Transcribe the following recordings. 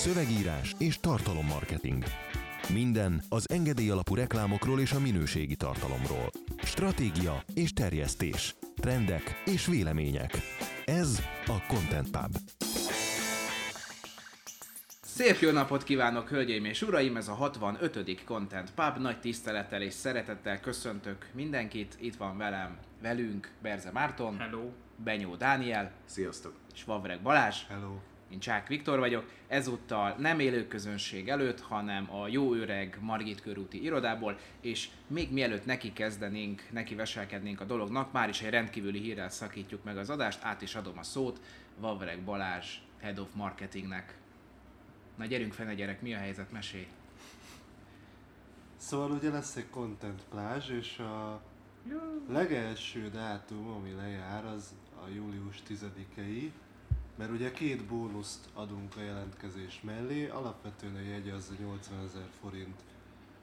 szövegírás és tartalommarketing. Minden az engedély alapú reklámokról és a minőségi tartalomról. Stratégia és terjesztés. Trendek és vélemények. Ez a Content Pub. Szép jó napot kívánok, hölgyeim és uraim! Ez a 65. Content Pub. Nagy tisztelettel és szeretettel köszöntök mindenkit. Itt van velem, velünk Berze Márton, Hello. Benyó Dániel Sziasztok! és Vavreg Balázs. Hello! Én Csák Viktor vagyok. Ezúttal nem élő közönség előtt, hanem a jó öreg Margit körúti irodából, és még mielőtt neki kezdenénk, neki veselkednénk a dolognak, már is egy rendkívüli hírrel szakítjuk meg az adást, át is adom a szót Vavreg Balázs, Head of Marketingnek. Na gyerünk fel, gyerek, mi a helyzet, mesélj! Szóval ugye lesz egy content plázs, és a legelső dátum, ami lejár, az a július 10-i, mert ugye két bónuszt adunk a jelentkezés mellé, alapvetően a jegy az 80 ezer forint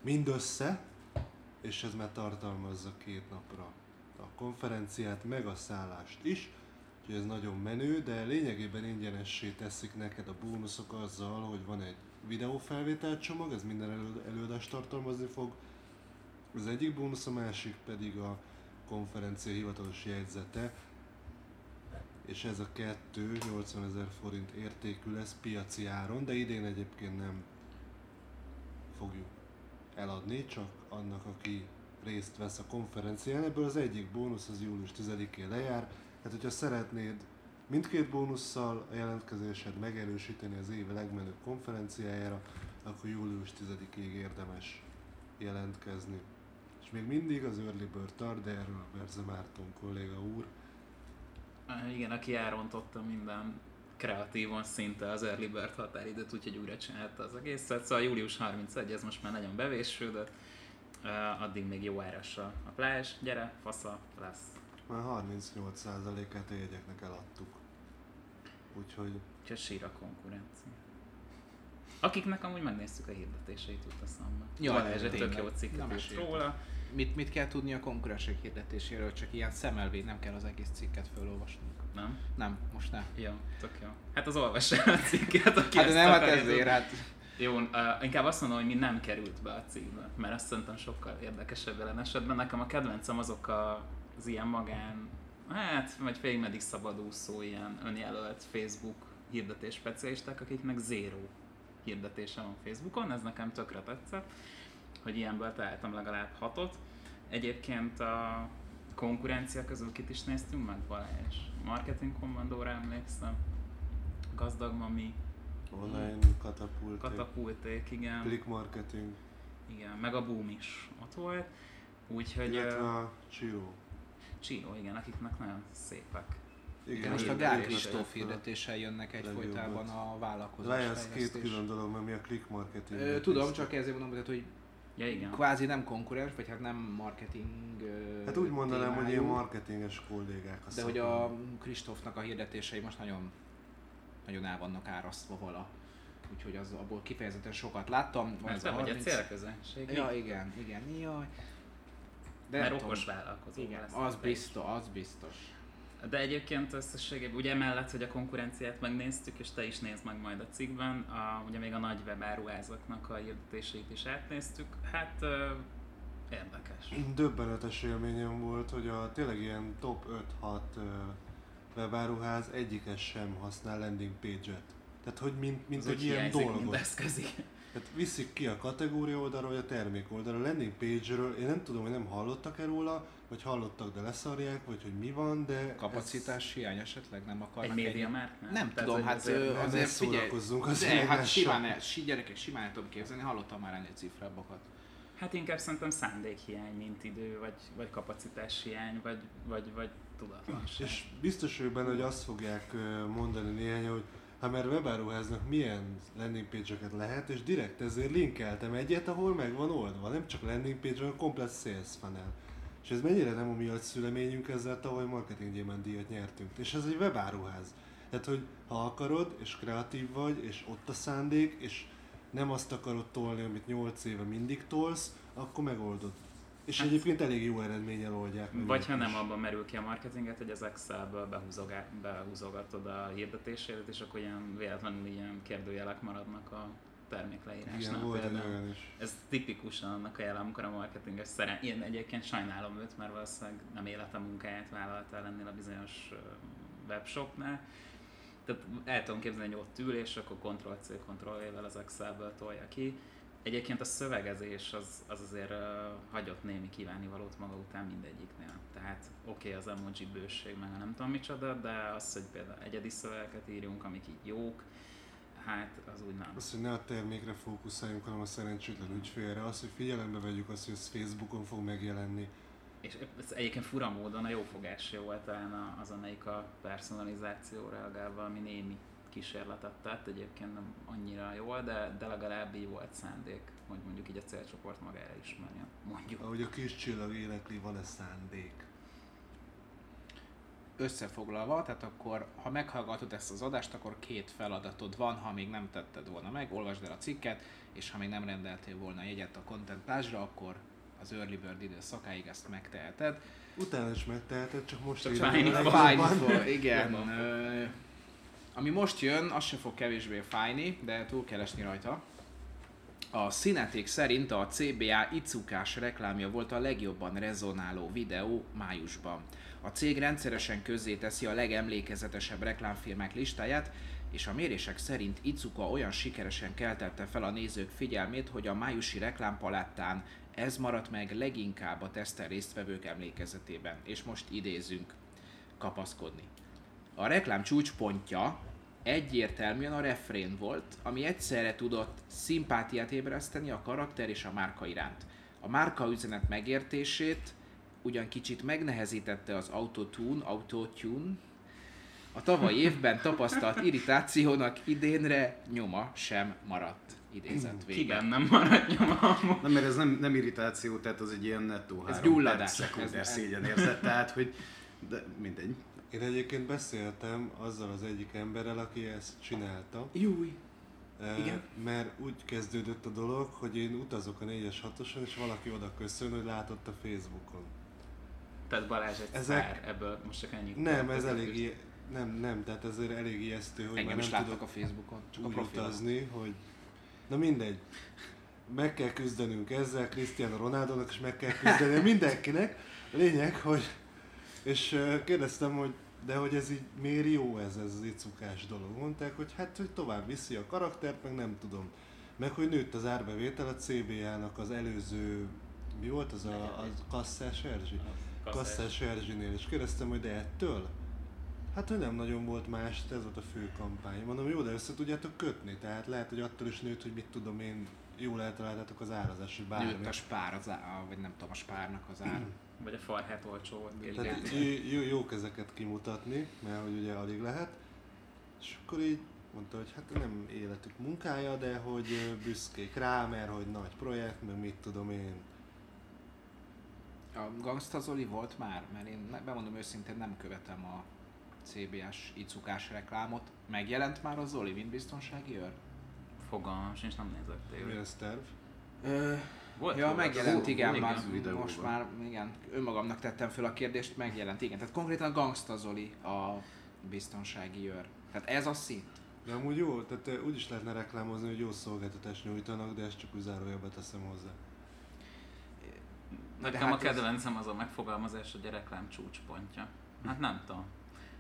mindössze, és ez már tartalmazza két napra a konferenciát, meg a szállást is, úgyhogy ez nagyon menő, de lényegében ingyenessé teszik neked a bónuszok azzal, hogy van egy videófelvételcsomag, ez minden elő, előadást tartalmazni fog, az egyik bónusz, a másik pedig a konferencia hivatalos jegyzete, és ez a kettő 80 ezer forint értékű lesz piaci áron, de idén egyébként nem fogjuk eladni, csak annak, aki részt vesz a konferencián. Ebből az egyik bónusz az július 10-én lejár, tehát hogyha szeretnéd mindkét bónusszal a jelentkezésed megerősíteni az év legmenőbb konferenciájára, akkor július 10-ig érdemes jelentkezni. És még mindig az Early Bird tart, de erről Berze Márton kolléga úr igen, aki elrontotta minden kreatívan szinte az Early Bird határidőt, úgyhogy újra csinálta az egészet. Szóval július 31, ez most már nagyon bevésődött. Uh, addig még jó áras a a plázs. Gyere, fasza, lesz. már 38%-át a jegyeknek eladtuk. Úgyhogy Úgyhogy sír a konkurencia. Akiknek amúgy megnéztük a hirdetéseit, úgy teszem be. Jaj, Balázs egy tök jó mesélj. róla. Mit, mit kell tudni a konkurensek hirdetéséről? Csak ilyen szemelvéd, nem kell az egész cikket felolvasnunk. Nem? Nem, most nem. Jó, tök jó. Hát az olvassa a cikket, aki Hát nem, hát ezért, hát Jó, uh, inkább azt mondom, hogy mi nem került be a cikkbe, mert azt szerintem sokkal érdekesebb jelen esetben. Nekem a kedvencem azok a, az ilyen magán, hát, vagy félig meddig szabadúszó ilyen önjelölt Facebook hirdetés specialisták, akiknek zéró hirdetése van Facebookon, ez nekem tökre tetszett, hogy ilyenből találtam legalább hatot. Egyébként a konkurencia közül kit is néztünk meg, Balázs? Marketing kommandóra emlékszem, Gazdag Mami, online katapult, Katapulték, igen. click marketing, Igen, meg a Boom is ott volt. Úgyhogy illetve a Csiró. Csíró, igen, akiknek nagyon szépek. Igen, most a igen, Gál igen, Kristóf igen. hirdetéssel jönnek egyfolytában a vállalkozás ez két külön dolog, mert mi a click marketing. Ö, Tudom, csak ezért mondom, hogy Ja, igen. kvázi nem konkurens, vagy hát nem marketing Hát úgy mondanám, hogy ilyen témájú, marketinges kollégák. De hogy a Kristófnak a hirdetései most nagyon, nagyon el vannak árasztva vala. Úgyhogy az, abból kifejezetten sokat láttam. Ez be a vagy a 30 célközönség. Ja, igen, igen, jaj. De Mert okos vállalkozó Igen, az te biztos, az biztos. De egyébként összességében, ugye emellett, hogy a konkurenciát megnéztük, és te is nézd meg majd a cikkben, a, ugye még a nagy webáruházaknak a hirdetéseit is átnéztük. Hát ö, érdekes. Döbbenetes élményem volt, hogy a tényleg ilyen top 5-6 ö, webáruház egyikes sem használ landing page-et. Tehát, hogy mint, mint Ez egy ilyen dolgot. Tehát viszik ki a kategória oldalról, vagy a termék oldalról. A landing page-ről én nem tudom, hogy nem hallottak-e róla, vagy hallottak, de leszarják, vagy hogy mi van, de... Kapacitás hiány esetleg nem akarnak Egy média már? Nem Tehát, tudom, hogy hát azért- nem azért figyelj, szórakozzunk az de, hát simán, el, si, gyerekek, simán el tudom képzelni, hallottam már ennél cifrábbakat. Hát inkább szerintem szándékhiány, mint idő, vagy, vagy kapacitáshiány, vagy, vagy, vagy tudatlanság. És biztos vagyok benne, hogy azt fogják mondani néhány, hogy ha már webáruháznak milyen landing page-eket lehet, és direkt ezért linkeltem egyet, ahol meg van oldva. Nem csak landing page, hanem komplet sales funnel. És ez mennyire nem a mi szüleményünk, ezzel tavaly marketing gyémánt díjat nyertünk. És ez egy webáruház. Tehát, hogy ha akarod, és kreatív vagy, és ott a szándék, és nem azt akarod tolni, amit 8 éve mindig tolsz, akkor megoldod. És egyébként elég jó eredménnyel oldják. meg Vagy ha nem abban merül ki a marketinget, hogy az Excelből behúzogatod a hirdetésédet, és akkor ilyen véletlenül ilyen kérdőjelek maradnak a termékleírásnál. Igen, volt például. olyan is. Ez tipikusan annak a jele, amikor a marketinges szeren... Én egyébként sajnálom őt, mert valószínűleg nem élete munkáját vállalta el ennél a bizonyos webshopnál. Tehát el tudom képzelni, hogy ott ül, és akkor Ctrl-C, Ctrl-V-vel az Excelből tolja ki. Egyébként a szövegezés az, az azért uh, hagyott némi kívánivalót maga után mindegyiknél. Tehát oké, okay, az emoji bőség, meg nem tudom micsoda, de az, hogy például egyedi szövegeket írjunk, amik így jók, hát az úgy nem. Az, hogy ne a termékre fókuszáljunk, hanem a szerencsétlen ügyfélre. Az, hogy figyelembe vegyük azt, hogy ez Facebookon fog megjelenni. És ez egyébként fura módon a jó volt talán az, amelyik a personalizációra reagál valami némi kísérletet tett, egyébként nem annyira jól, de, de legalább így volt szándék, hogy mondjuk így a célcsoport magára ismerjen, mondjuk. Ahogy a kis csillag énekli, van-e szándék? Összefoglalva, tehát akkor, ha meghallgatod ezt az adást, akkor két feladatod van, ha még nem tetted volna meg, olvasd el a cikket, és ha még nem rendeltél volna jegyet a Content Page-ra, akkor az Early Bird időszakáig ezt megteheted. Utána is megteheted, csak most Csak írjuk fájni igen. Ö, ami most jön, az se fog kevésbé fájni, de túl kell esni rajta. A Cinetic szerint a CBA icukás reklámja volt a legjobban rezonáló videó májusban. A cég rendszeresen közzéteszi a legemlékezetesebb reklámfilmek listáját, és a mérések szerint Icuka olyan sikeresen keltette fel a nézők figyelmét, hogy a májusi reklámpalettán ez maradt meg leginkább a tesztel résztvevők emlékezetében. És most idézünk kapaszkodni. A reklám csúcspontja egyértelműen a refrén volt, ami egyszerre tudott szimpátiát ébreszteni a karakter és a márka iránt. A márka üzenet megértését ugyan kicsit megnehezítette az autotune, autotune, a tavalyi évben tapasztalt irritációnak idénre nyoma sem maradt. Idézet vége. Kiben nem marad nyoma Nem, mert ez nem, nem irritáció, tehát az egy ilyen nettó Ez három gyulladás. perc, szekunder Ez- szégyenérzet, tehát hogy de mindegy. Én egyébként beszéltem azzal az egyik emberrel, aki ezt csinálta. Júj! Eh, Igen. Mert úgy kezdődött a dolog, hogy én utazok a 4-es 6 és valaki oda köszön, hogy látott a Facebookon. Tehát Balázs egy Ezek- szár, ebből most csak ennyit. Nem, ez elég i- nem, nem, tehát ez elég ijesztő, hogy Engem már is nem tudok a Facebookon, csak a úgy profilon. utazni, hogy... Na mindegy. Meg kell küzdenünk ezzel, Cristiano Ronaldo-nak is meg kell küzdeni, mindenkinek. A lényeg, hogy... És kérdeztem, hogy de hogy ez így miért jó ez, ez az icukás dolog. Mondták, hogy hát, hogy tovább viszi a karaktert, meg nem tudom. Meg hogy nőtt az árbevétel a CBA-nak az előző, mi volt az a, a kasszás Erzsi? Kasszás Erzsinél, és kérdeztem, hogy de ettől? Hát, hogy nem nagyon volt más, ez volt a fő kampány. Mondom, jó, de össze tudjátok kötni, tehát lehet, hogy attól is nőtt, hogy mit tudom én, jól eltaláltátok az árazás, vagy bármi. Nőtt a spár, az á, vagy nem tudom, a spárnak az ár. Vagy a farhát olcsó volt. Tehát jó, jó, jók ezeket kimutatni, mert hogy ugye alig lehet. És akkor így mondta, hogy hát nem életük munkája, de hogy büszkék rá, mert hogy nagy projekt, meg mit tudom én. A Gangsta Zoli volt már? Mert én bemondom őszintén nem követem a CBS icukás reklámot. Megjelent már a Zoli, mint biztonsági őr? Fogalmam sincs, nem nézek Mi tévét. ez terv? Ö, Volt ja, megjelent, szó, igen, igen. már, most már, igen, önmagamnak tettem föl a kérdést, megjelent, igen. Tehát konkrétan Gangsta Zoli a biztonsági őr. Tehát ez a szint. De amúgy jó, tehát úgy is lehetne reklámozni, hogy jó szolgáltatást nyújtanak, de ezt csak úgy zárójelbe teszem hozzá. Nekem hát a ez- kedvencem az a megfogalmazás, hogy a reklám csúcspontja. Hát nem tudom.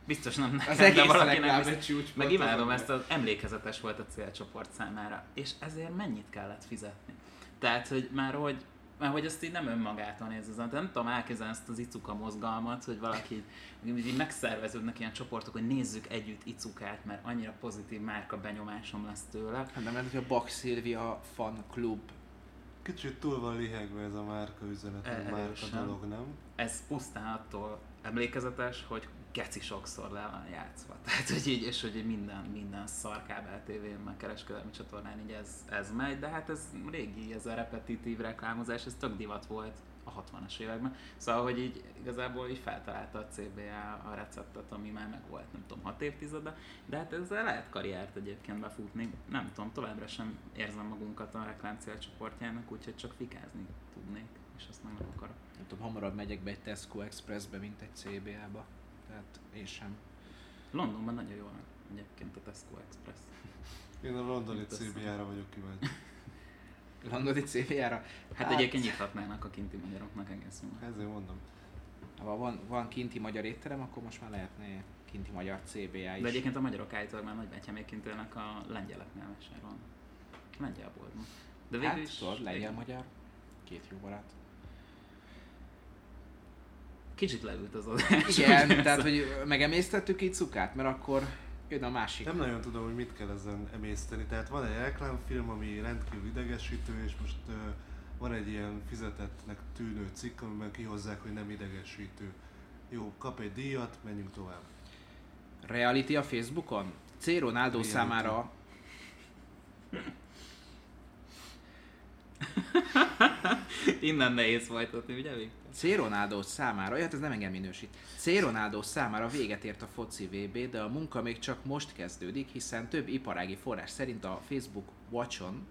Biztos nem nekem, Az de valakinek reklám biztos- Meg imádom a- ezt, az emlékezetes volt a célcsoport számára. És ezért mennyit kellett fizetni? Tehát, hogy már hogy már hogy ezt így nem önmagától néz az, nem tudom elképzelni ezt az icuka mozgalmat, hogy valaki így, így megszerveződnek ilyen csoportok, hogy nézzük együtt icukát, mert annyira pozitív márka benyomásom lesz tőle. Hát nem lehet, hogy a Bak Szilvia fan klub. Kicsit túl van lihegve ez a márka üzenet, meg márka dolog, nem? ez pusztán attól emlékezetes, hogy geci sokszor le van játszva. Tehát, hogy így, és hogy minden, minden szar kábel tévén, meg kereskedelmi csatornán így ez, ez megy, de hát ez régi, ez a repetitív reklámozás, ez tök divat volt a 60-as években. Szóval, hogy így igazából így feltalálta a CBA a receptet, ami már meg volt, nem tudom, 6 évtizede, de hát ezzel lehet karriert egyébként befutni. Nem tudom, továbbra sem érzem magunkat a reklám célcsoportjának, úgyhogy csak fikázni tudnék. és azt nem akarok. Nem tudom, hamarabb megyek be egy Tesco Expressbe, mint egy CBA-ba. Tehát én sem. Londonban nagyon jó egyébként a Tesco Express. Én a londoni. CBA-ra vagyok kíváncsi. Londoni CBA-ra? Hát, egyébként nyithatnának a kinti magyaroknak egész jó. Ezért mondom. Ha van, van kinti magyar étterem, akkor most már lehetne kinti magyar CBA is. De egyébként a magyarok állítólag már nagybátyáméként élnek a lengyeleknél vásárolni. Lengyel boltban. De végül hát, is... tudod, lengyel-magyar, két jó barát. Kicsit leült az adás. Igen, tehát hogy megemésztettük így cukát, mert akkor jön a másik. Nem nagyon tudom, hogy mit kell ezen emészteni. Tehát van egy reklámfilm, ami rendkívül idegesítő, és most uh, van egy ilyen fizetettnek tűnő cikk, amiben kihozzák, hogy nem idegesítő. Jó, kap egy díjat, menjünk tovább. Reality a Facebookon? C. Ronaldo Reality. számára Innen nehéz folytatni, ugye Viktor? C. Ronaldo számára, hát ez nem engem minősít. C. Ronaldo számára véget ért a foci VB, de a munka még csak most kezdődik, hiszen több iparági forrás szerint a Facebook Watch-on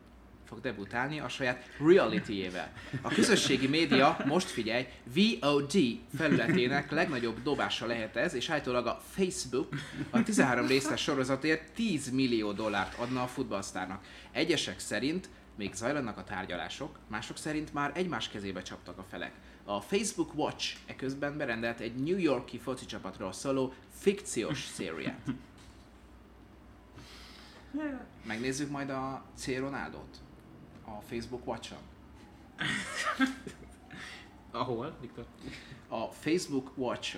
fog debutálni a saját reality-ével. A közösségi média, most figyelj, VOD felületének legnagyobb dobása lehet ez, és állítólag a Facebook a 13 részes sorozatért 10 millió dollárt adna a futballsztárnak. Egyesek szerint még zajlanak a tárgyalások, mások szerint már egymás kezébe csaptak a felek. A Facebook Watch eközben berendelt egy New Yorki foci csapatról szóló fikciós szériát. Megnézzük majd a C. Ronaldot a Facebook Watch-on. Ahol, Viktor? A Facebook Watch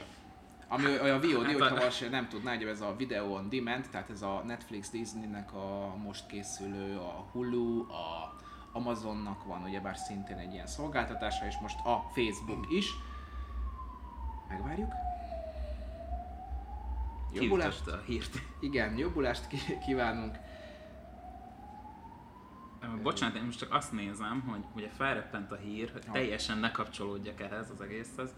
ami olyan VOD, Hát hogyha valaki nem tudná, hogy ez a Video on Demand, tehát ez a Netflix Disneynek a most készülő, a Hulu, a Amazonnak van ugyebár szintén egy ilyen szolgáltatása, és most a Facebook is. Megvárjuk. Jobbulást, a hírt. igen, jobbulást kívánunk. Bocsánat, én most csak azt nézem, hogy ugye felreppent a hír, hogy teljesen ne kapcsolódjak ehhez az egészhez,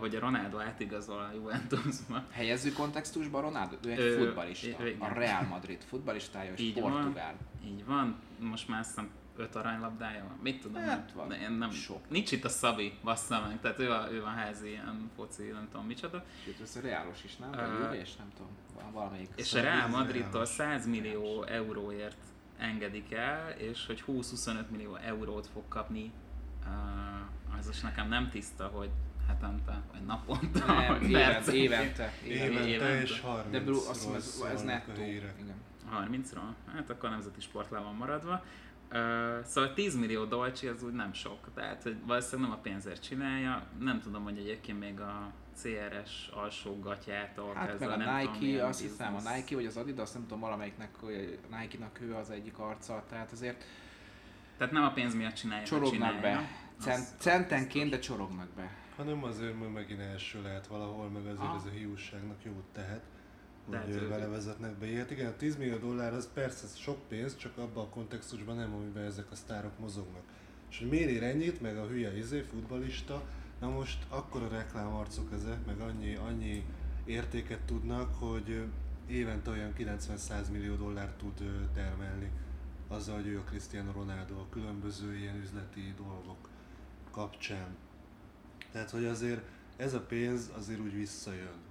hogy a Ronaldo átigazol a Juventusba. Helyezzük kontextusba Ronaldo, ő egy Ö, futbalista, igen. a Real Madrid futballistája és Így portugál. van, így van, most már azt öt aránylabdája van. Mit tudom, Hát van. de én nem, Sok. nincs itt a Szabi, bassza meg, tehát ő a, ő a házi ilyen foci, nem tudom micsoda. Sőt, ez a Reálos is, nem? Vagy Juve, és nem tudom, val- valamelyik. És a Real Madridtól Reálos. 100 millió euróért engedik el, és hogy 20-25 millió eurót fog kapni. Uh, az is nekem nem tiszta, hogy hetente, vagy naponta, Nem, vagy évente, évente, évente. Évente, évente. és 30 De Bru, azt hiszem, ez, ez nettó. Igen. 30-ra? Hát akkor nemzeti sportlá van maradva. Uh, szóval 10 millió dolcsi az úgy nem sok, tehát hogy valószínűleg nem a pénzért csinálja, nem tudom, hogy egyébként még a CRS alsó gatyától Hát kezdve meg a nem tudom, Nike, milyen azt hiszem a. Nike vagy az Adidas, nem tudom valamelyiknek, hogy a Nike-nak ő az egyik arca, tehát azért Tehát nem a pénz miatt csinálja, csorognak csinálja. be. Cent, centenként, de csorognak be. Hanem azért, mert megint első lehet valahol, meg azért Aha. ez a hiúságnak jót tehet, hogy hát vele vezetnek be ilyet. Igen, a 10 millió dollár az persze sok pénz, csak abban a kontextusban nem, amiben ezek a sztárok mozognak. És hogy miért ér ennyit, meg a hülye izé, futbalista, na most akkora reklámarcok ezek, meg annyi, annyi értéket tudnak, hogy évente olyan 90-100 millió dollárt tud termelni azzal, hogy ő a Cristiano Ronaldo a különböző ilyen üzleti dolgok kapcsán. Tehát, hogy azért ez a pénz azért úgy visszajön.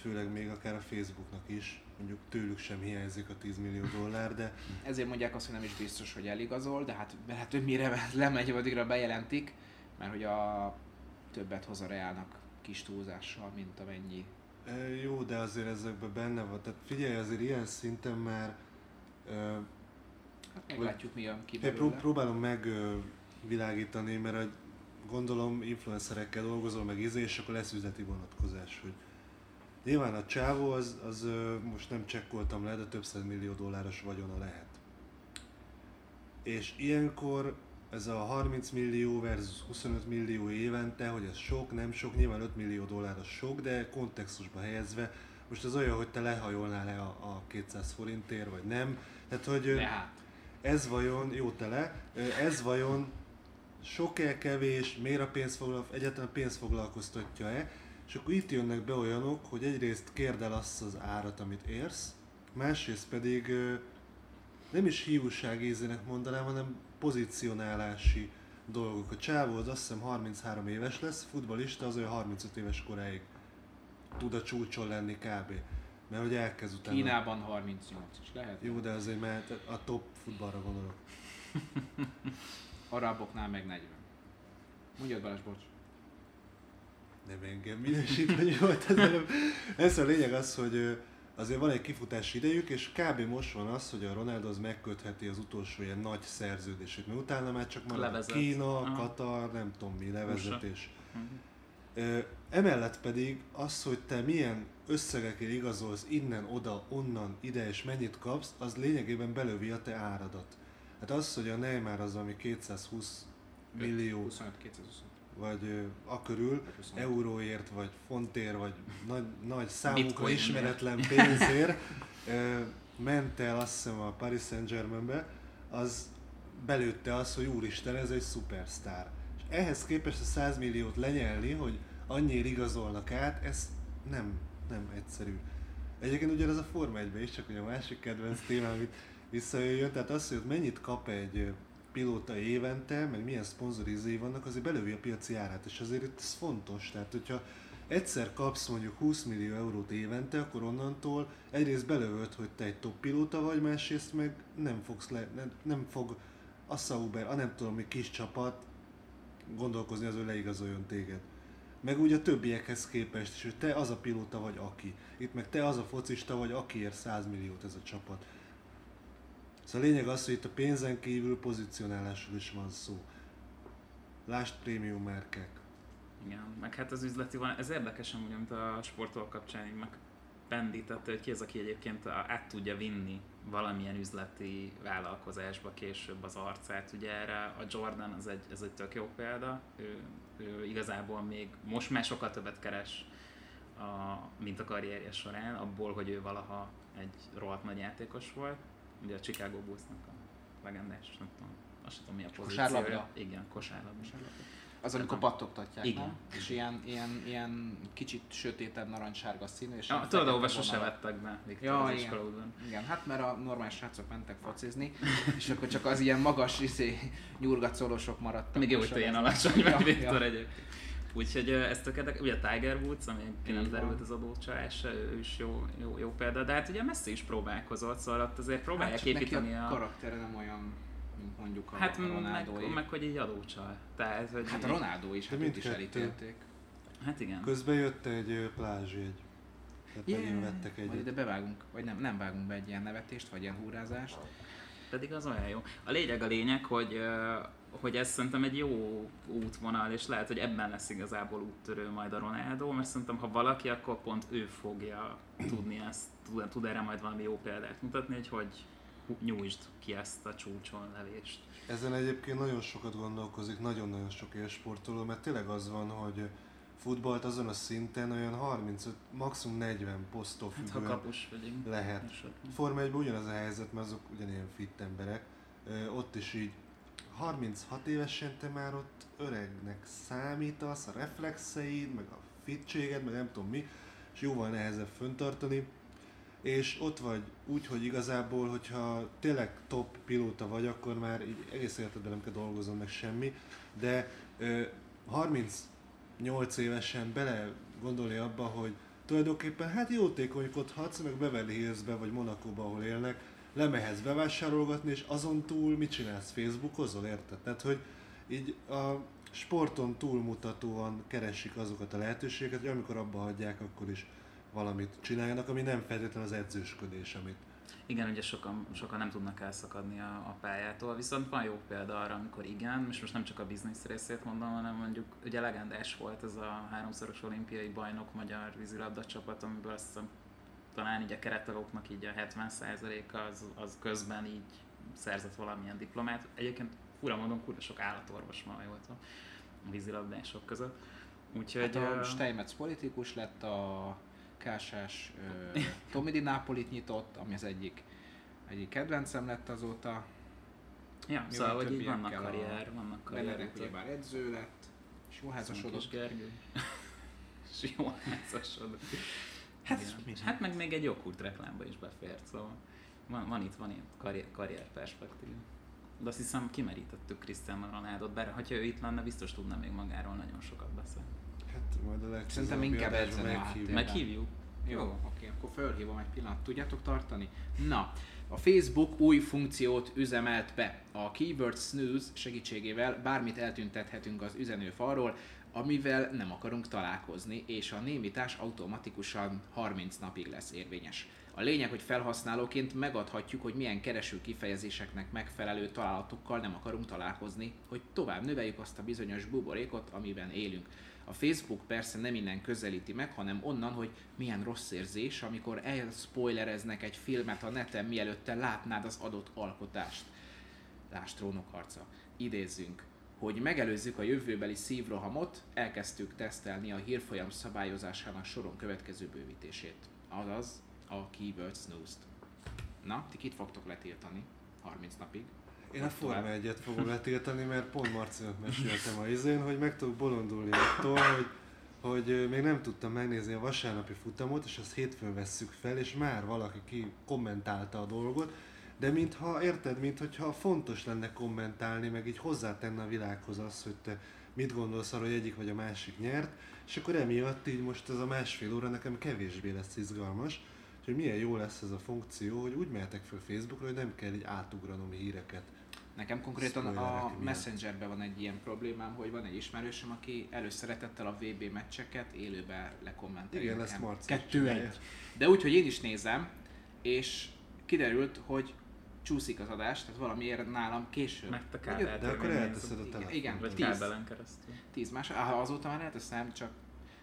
Főleg még akár a Facebooknak is, mondjuk tőlük sem hiányzik a 10 millió dollár, de Ezért mondják azt, hogy nem is biztos, hogy eligazol, de hát, mert hát ő mire lemegy, addigra bejelentik, mert hogy a többet hoz a Reálnak kis túlzással, mint amennyi. e, jó, de azért ezekben benne van. Tehát figyelj, azért ilyen szinten már ö, Hát meglátjuk mi jön ki pró- próbálom megvilágítani, mert hogy gondolom influencerekkel dolgozol, meg izé, és akkor lesz üzleti vonatkozás, hogy nyilván a csávó az, az most nem csekkoltam le, de több millió dolláros vagyona lehet. És ilyenkor ez a 30 millió versus 25 millió évente, hogy ez sok, nem sok, nyilván 5 millió dollár az sok, de kontextusba helyezve, most az olyan, hogy te lehajolnál le a, a 200 forintért, vagy nem. Tehát, hogy hát, ez vajon, jó tele, ez vajon sok-e, kevés, miért a pénz foglal, egyáltalán pénz foglalkoztatja-e, és akkor itt jönnek be olyanok, hogy egyrészt kérd el azt az árat, amit érsz, másrészt pedig nem is hiúság ízének mondanám, hanem pozícionálási dolgok. A csávó az azt hiszem 33 éves lesz, futbalista, az olyan 35 éves koráig tud a csúcson lenni kb. Mert hogy elkezd utána. Kínában 38 is lehet. Jó, de azért mert a top futballra gondolok. Araboknál meg 40. Mondjad Balázs, bocs. Nem engem minősít, hogy volt ez előbb. Ez a lényeg az, hogy azért van egy kifutási idejük, és kb. most van az, hogy a Ronaldo az megkötheti az utolsó ilyen nagy szerződését, mert utána már csak marad Levezet. Kína, Aha. Katar, nem tudom mi, levezetés. Emellett pedig az, hogy te milyen összegekért igazolsz innen, oda, onnan, ide, és mennyit kapsz, az lényegében belövi a te áradat. Hát az, hogy a Neymar az, ami 220 millió, 25 225. vagy a körül, Vagy 25. euróért, vagy fontért, vagy nagy, nagy számukra ismeretlen pénzért ment el azt hiszem a Paris Saint-Germainbe, az belőtte azt, hogy úristen, ez egy szupersztár. És ehhez képest a 100 milliót lenyelni, hogy annyira igazolnak át, ez nem, nem egyszerű. Egyébként ugyanez a Forma 1 is, csak hogy a másik kedvenc témám, amit visszajöjjön, tehát az, hogy mennyit kap egy pilóta évente, meg milyen szponzorizéi vannak, azért belövi a piaci árát, és azért itt ez fontos. Tehát, hogyha egyszer kapsz mondjuk 20 millió eurót évente, akkor onnantól egyrészt belövöd, hogy te egy top pilóta vagy, másrészt meg nem fogsz le, nem, nem fog a Sauber, a nem tudom mi kis csapat gondolkozni az, hogy leigazoljon téged. Meg úgy a többiekhez képest is, hogy te az a pilóta vagy aki. Itt meg te az a focista vagy, akiért 100 milliót ez a csapat. Szóval a lényeg az, hogy itt a pénzen kívül pozicionálásról is van szó. Lásd prémium márkák. Igen, meg hát az üzleti van, ez érdekes amúgy, amit a sportolók kapcsán így megpendítette, hogy ki az, aki egyébként át tudja vinni valamilyen üzleti vállalkozásba később az arcát. Ugye erre a Jordan az egy, ez egy tök jó példa, ő, ő igazából még most már sokkal többet keres, a, mint a karrierje során, abból, hogy ő valaha egy rohadt nagy játékos volt. Ugye a Chicago Bulls-nak a legendás, nem tudom, azt sem tudom mi a pozíciója. Kosárlabda? Igen, kosárlabda. Az, amikor pattogtatják, Igen. nem? És ilyen, ilyen, ilyen kicsit sötétebb narancssárga színű, és Ja, tudod, ahova sose vettek be Viktor Ja, az igen. Igen, hát mert a normális srácok mentek focizni, és akkor csak az ilyen magas izé, nyurgatszolósok maradtak. Még jó, hogy te ilyen az- alacsony Ja, vagy, Viktor ja. egyébként. Úgyhogy ö, ez tökéletes. Ugye a Tiger Woods, ami ki nem derült az adócsalás, ő is jó, jó, jó példa, de hát ugye Messi is próbálkozott, szóval ott azért próbálják Hát, építeni a a... karaktere nem olyan, mint mondjuk a, Hát Ronaldo meg, meg, hogy így adócsal. Tehát, hogy Hát a Ronaldo is, hát őt is elítélték. Hát igen. Közben jött egy plázsjegy. Tehát megint vettek Majd egy. ide bevágunk, vagy nem, nem vágunk be egy ilyen nevetést, vagy ilyen húrázást. Pedig az olyan jó. A lényeg a lényeg, hogy, hogy ez szerintem egy jó útvonal, és lehet, hogy ebben lesz igazából úttörő majd a Ronaldo, mert szerintem ha valaki, akkor pont ő fogja tudni ezt, tud, tud erre majd valami jó példát mutatni, hogy hogy nyújtsd ki ezt a csúcson levést. Ezen egyébként nagyon sokat gondolkozik, nagyon-nagyon sok élsportoló, mert tényleg az van, hogy futballt azon a szinten olyan 35, maximum 40 posztól Hát ha függően kapus lehet. Forma 1 ugyanaz a helyzet, mert azok ugyanilyen fit emberek. Ott is így 36 évesen te már ott öregnek számítasz, a reflexeid, meg a fitséged, meg nem tudom mi, és jóval nehezebb föntartani. És ott vagy úgy, hogy igazából, hogyha tényleg top pilóta vagy, akkor már így egész életedben nem kell dolgoznom meg semmi, de ö, 38 évesen bele gondolni abba, hogy tulajdonképpen hát jótékonykodhatsz, meg Beverly Hillsbe vagy Monakóba, ahol élnek, lemehetsz bevásárolgatni, és azon túl mit csinálsz? Facebookozol, érted? Tehát, hogy így a sporton túlmutatóan keresik azokat a lehetőségeket, hogy amikor abba hagyják, akkor is valamit csináljanak, ami nem feltétlenül az edzősködés, amit Igen, ugye sokan, sokan nem tudnak elszakadni a, a pályától, viszont van jó példa arra, amikor igen, és most nem csak a biznisz részét mondom, hanem mondjuk ugye legendás volt ez a háromszoros olimpiai bajnok magyar vízilabda csapat, amiből azt hiszem talán így a keretalóknak így a 70%-a az, az közben így szerzett valamilyen diplomát. Egyébként fura mondom, kurva sok állatorvos van, jól tudom, vízilabdások között. Úgyhogy... Hát a Steinmetz politikus lett, a Kásás uh, Tomi Di Napolit nyitott, ami az egyik, egyik kedvencem lett azóta. ja, mi szóval, hogy így vannak többiekkel a- karrier, vannak Benedek karrier. ugyebár edző lett, és jó házasodott. Gergő. És jó házasod. Hát, hát meg még egy joghurt reklámba is befért, szóval van, van itt, van itt karrier, karrier perspektív. De azt hiszem kimerítettük Cristiano Ronaldo-t, bár ha ő itt lenne, biztos tudna még magáról nagyon sokat beszélni. Hát majd a legközelebbi Szerintem inkább a meghívjuk. Meghívjuk? Jó, oké, akkor fölhívom egy pillanat. Tudjátok tartani? Na, a Facebook új funkciót üzemelt be. A Keyword Snooze segítségével bármit eltüntethetünk az üzenőfalról, amivel nem akarunk találkozni, és a némítás automatikusan 30 napig lesz érvényes. A lényeg, hogy felhasználóként megadhatjuk, hogy milyen kereső kifejezéseknek megfelelő találatokkal nem akarunk találkozni, hogy tovább növeljük azt a bizonyos buborékot, amiben élünk. A Facebook persze nem innen közelíti meg, hanem onnan, hogy milyen rossz érzés, amikor elspoilereznek egy filmet a neten, mielőtt te látnád az adott alkotást. Lásd trónok harca. Idézzünk. Hogy megelőzzük a jövőbeli szívrohamot, elkezdtük tesztelni a hírfolyam szabályozásának soron következő bővítését. Azaz a Keyword Snooze-t. Na, ti kit fogtok letiltani 30 napig? Én a? Forma 1-et fogom letiltani, mert pont Marcinak meséltem a izén, hogy meg tudok bolondulni attól, hogy, hogy még nem tudtam megnézni a vasárnapi futamot, és azt hétfőn vesszük fel, és már valaki ki kommentálta a dolgot, de mintha, érted, mintha fontos lenne kommentálni, meg így hozzátenne a világhoz az, hogy te mit gondolsz arra, hogy egyik vagy a másik nyert, és akkor emiatt így most ez a másfél óra nekem kevésbé lesz izgalmas, hogy milyen jó lesz ez a funkció, hogy úgy mehetek fel Facebookra, hogy nem kell így átugranom híreket. Nekem konkrétan a. Messengerben van egy ilyen problémám, hogy van egy ismerősöm, aki előszeretettel a VB meccseket élőben lekommenteli. Igen, ezt Marci Kettő egy. De úgy, hogy én is nézem, és kiderült, hogy csúszik az adás, tehát valamiért nálam később. Te Vagy kábel. De akkor elteszed a telefon. igen. Vagy tíz. kábelen keresztül. 10 más, ah, azóta már elteszem, csak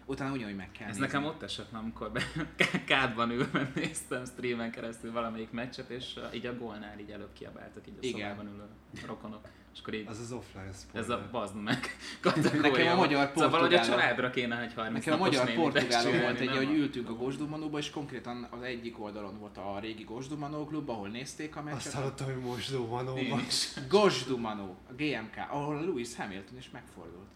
utána ugyanúgy meg kell Ez nézni. nekem ott esett, amikor be, kádban ülve néztem streamen keresztül valamelyik meccset, és így a gólnál így előbb kiabáltak így a Igen. szobában ülő rokonok. És akkor így Az az offline spoiler. ez a bazd meg kategória. Nekem a volt. magyar Szóval valahogy a családra kéne egy 30 Nekem a magyar csinálni, volt egy, hogy a- ültünk a Gosdumanóba, és konkrétan az egyik oldalon volt a régi Gosdumanó klub, ahol nézték a Azt meccset. hallottam, hogy is. Gosdumanó, a GMK, ahol Lewis Hamilton is megfordult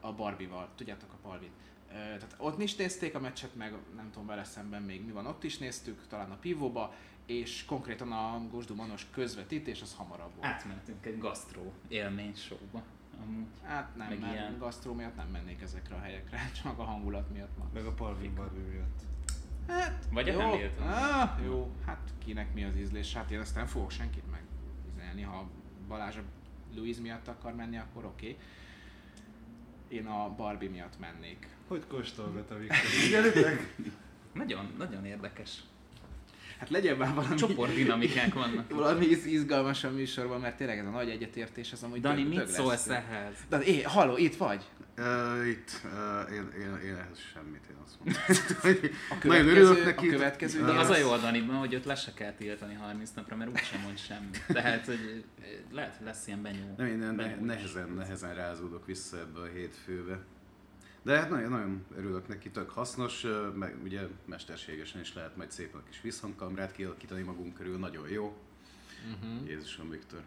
a Barbival, tudjátok a Barbit. Tehát ott is nézték a meccset, meg nem tudom vele szemben még mi van, ott is néztük, talán a Pivóba, és konkrétan a Gosdumanos közvetítés az hamarabb volt. Átmentünk egy gasztró élmény showba. Amúgy. Hát nem, Meg mert ilyen. gasztró miatt nem mennék ezekre a helyekre, csak a hangulat miatt ma. Meg a Palvin Barbie miatt. Hát, Vagy a jó. Hamilton. Ah, jó, hát kinek mi az ízlés? Hát én azt nem fogok senkit megüzenni, ha Balázs a Louise miatt akar menni, akkor oké. Okay. Én a Barbie miatt mennék. Hogy kóstolgat a Viktor? Nagyon, nagyon érdekes. Hát legyen már valami, Csoportdinamikák vannak. valami iz- izgalmas a műsorban, mert tényleg ez a nagy egyetértés, az amúgy Dani, dög- mit dög lesz. szólsz ehhez? Dani, é, halló, itt vagy? Uh, itt, uh, én, én, én ehhez semmit, én azt mondom. Nagyon következő, örülök neki. a következő De az a jó a Daniban, hogy őt le se kell tiltani 30 napra, mert úgysem mond semmit. Tehát, hogy eh, lehet, hogy lesz ilyen benyó. Nem, én ne, nehezen, nehezen rázódok vissza ebbe a hétfőbe. De hát nagyon, nagyon örülök neki, tök hasznos, meg ugye mesterségesen is lehet majd szépen a kis visszhangkamrát kialakítani magunk körül, nagyon jó. Uh-huh. Jézusom Viktor.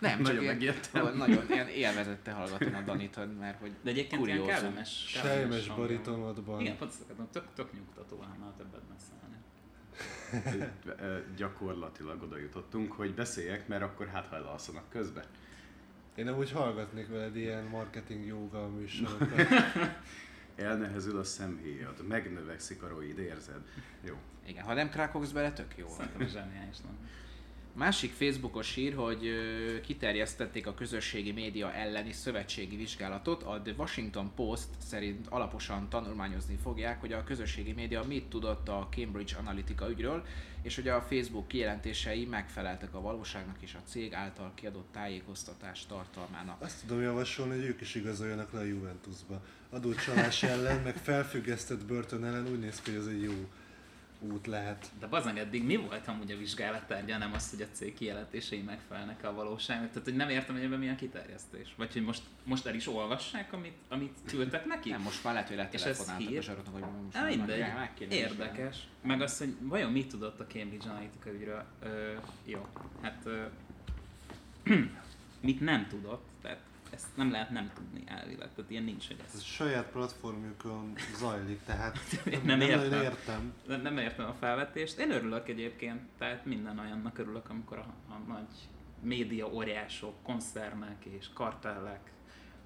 Nem, csak Nagyon ilyen, megijedtem. ó, nagyon ilyen élvezettel hallgatom a Danit, hogy- mert hogy De egyébként ilyen kuriózum. kellemes. Sejmes hangja van. baritonodban. Igen, pont ezt akartam, tök, tök nyugtató, annál többet beszélni. Ö, Gyakorlatilag oda jutottunk, hogy beszéljek, mert akkor hát ha elalszanak közbe. Én amúgy hallgatnék veled ilyen marketing jóga műsorokat. Elnehezül a szemhéjad, megnövekszik a roid, érzed? Jó. igen, ha nem krákogsz bele, tök jó. Szerintem zseniális, nem? Másik Facebookos hír, hogy kiterjesztették a közösségi média elleni szövetségi vizsgálatot. A The Washington Post szerint alaposan tanulmányozni fogják, hogy a közösségi média mit tudott a Cambridge Analytica ügyről, és hogy a Facebook kijelentései megfeleltek a valóságnak és a cég által kiadott tájékoztatás tartalmának. Azt tudom javasolni, hogy ők is igazoljanak le a Juventusba. Adócsalás ellen, meg felfüggesztett börtön ellen úgy néz ki, hogy ez egy jó út lehet. De bazeg eddig mi volt amúgy a vizsgálattárgya, nem az, hogy a cég kijelentései megfelelnek a valóságnak? Tehát, hogy nem értem, hogy ebben milyen kiterjesztés. Vagy hogy most, most el is olvassák, amit, amit küldtek neki? Nem, most már lehet, hogy És ez letelefonáltak a hír? zsaroknak, hogy most már mindegy. meg- meg kéne vizsgálni. Érdekes. Meg az, hogy vajon mit tudott a Cambridge Analytica ügyről? Ö, jó, hát ö, mit nem tudott, ezt nem lehet nem tudni elvileg, tehát ilyen nincs, hogy Ez ez. a saját platformjukon zajlik, tehát Én nem, nem értem. értem. Nem, nem értem a felvetést. Én örülök egyébként, tehát minden olyannak örülök, amikor a, a nagy média óriások, koncernek és kartellek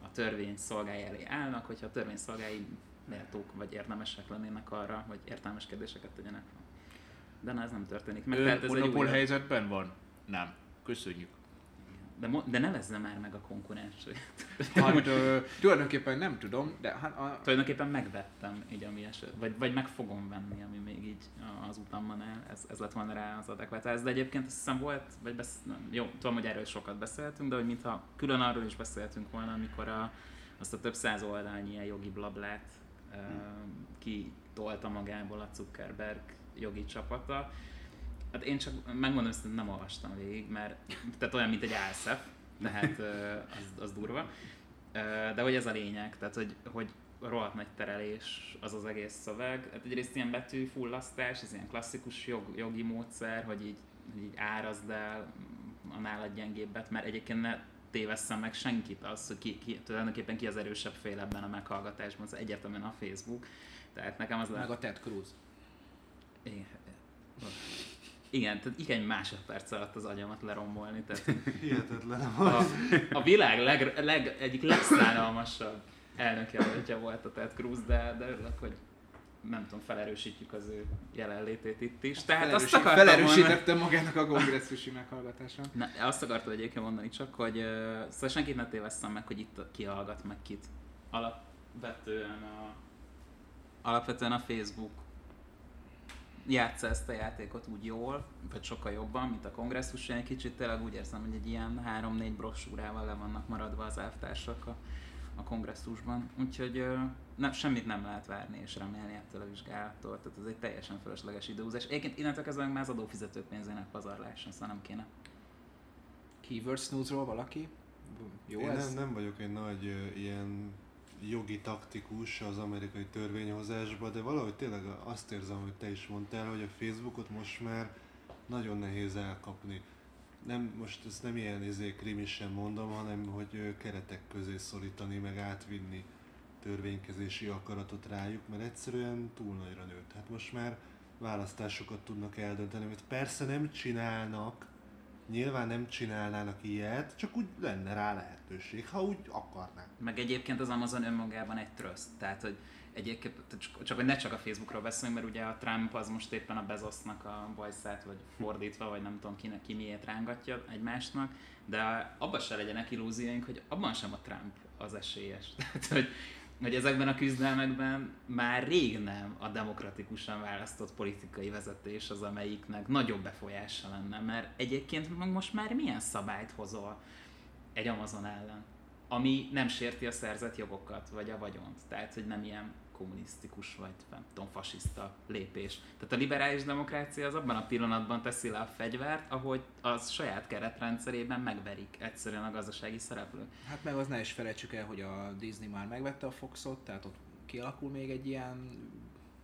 a törvény szolgái elé állnak, hogyha a törvény szolgái méltók vagy érdemesek lennének arra, hogy értelmes kérdéseket tegyenek fel. De na, ez nem történik meg. Ön Tehát ez egy monopól helyzetben van? Nem. Köszönjük. De, mo- de nevezze már meg a konkurensét. Hát ö, tulajdonképpen nem tudom, de hát a, Tulajdonképpen megvettem így ami eset, vagy, vagy meg fogom venni, ami még így az utamban áll, ez, ez lett volna rá az adekvátás. De egyébként azt hiszem volt, vagy besz... nem, jó, tudom, hogy erről sokat beszéltünk, de hogy mintha külön arról is beszéltünk volna, amikor a, azt a több száz oldalnyi ilyen jogi blablát uh, kitolta magából a Zuckerberg jogi csapata. Hát én csak megmondom, hogy nem olvastam végig, mert tehát olyan, mint egy álszef, tehát az, az durva. De hogy ez a lényeg, tehát hogy, hogy rohadt nagy terelés az az egész szöveg. Hát egyrészt ilyen betűfullasztás, ez ilyen klasszikus jog, jogi módszer, hogy így, hogy így árazd el a nálad gyengébbet, mert egyébként ne tévesszem meg senkit az, hogy ki, ki, tulajdonképpen ki az erősebb fél ebben a meghallgatásban, az egyértelműen a Facebook. Tehát nekem az meg a Ted Cruz. igen. Igen, tehát igen, másodperc alatt az agyamat lerombolni. Tehát Hihetetlen. a, a világ leg, leg, egyik legszánalmasabb elnökjelöltje volt a Ted Cruz, de, de örülök, hogy nem tudom, felerősítjük az ő jelenlétét itt is. Tehát azt Felerősít- akartam volna, Felerősítette magának a kongresszusi meghallgatáson. Na, azt akartam egyébként mondani csak, hogy uh, szóval senkit ne tévesszem meg, hogy itt ki hallgat meg kit. Alapvetően a, alapvetően a Facebook játsza ezt a játékot úgy jól, vagy sokkal jobban, mint a kongresszus. Én egy kicsit tényleg úgy érzem, hogy egy ilyen 3-4 brossúrával le vannak maradva az elvtársak a, a kongresszusban. Úgyhogy nem, semmit nem lehet várni és remélni ettől a vizsgálattól. Tehát ez egy teljesen fölösleges időhúzás. Egyébként innentől kezdve már az adófizetők pénzének pazarlása, szóval nem kéne. Keyword snooze-ról valaki? Jó Én ez? nem, nem vagyok egy nagy ilyen jogi taktikus az amerikai törvényhozásban, de valahogy tényleg azt érzem, hogy te is mondtál, hogy a Facebookot most már nagyon nehéz elkapni. Nem, most ezt nem ilyen izé, krimisen mondom, hanem hogy keretek közé szorítani, meg átvinni törvénykezési akaratot rájuk, mert egyszerűen túl nagyra nőtt. Hát most már választásokat tudnak eldönteni, amit persze nem csinálnak, nyilván nem csinálnának ilyet, csak úgy lenne rá lehetőség, ha úgy akarnák. Meg egyébként az Amazon önmagában egy tröszt, tehát hogy egyébként csak- hogy ne csak a Facebookról beszélünk, mert ugye a Trump az most éppen a Bezosnak a bajszát, vagy fordítva, vagy nem tudom kinek ki miért rángatja egymásnak, de abban se legyenek illúzióink, hogy abban sem a Trump az esélyes. Tehát, hogy, hogy ezekben a küzdelmekben már rég nem a demokratikusan választott politikai vezetés az, amelyiknek nagyobb befolyása lenne, mert egyébként most már milyen szabályt hozol egy Amazon ellen, ami nem sérti a szerzett jogokat, vagy a vagyont. Tehát, hogy nem ilyen kommunisztikus, vagy nem tudom, fasiszta lépés. Tehát a liberális demokrácia az abban a pillanatban teszi le a fegyvert, ahogy az saját keretrendszerében megverik egyszerűen a gazdasági szereplők. Hát meg az ne is felejtsük el, hogy a Disney már megvette a Foxot, tehát ott kialakul még egy ilyen...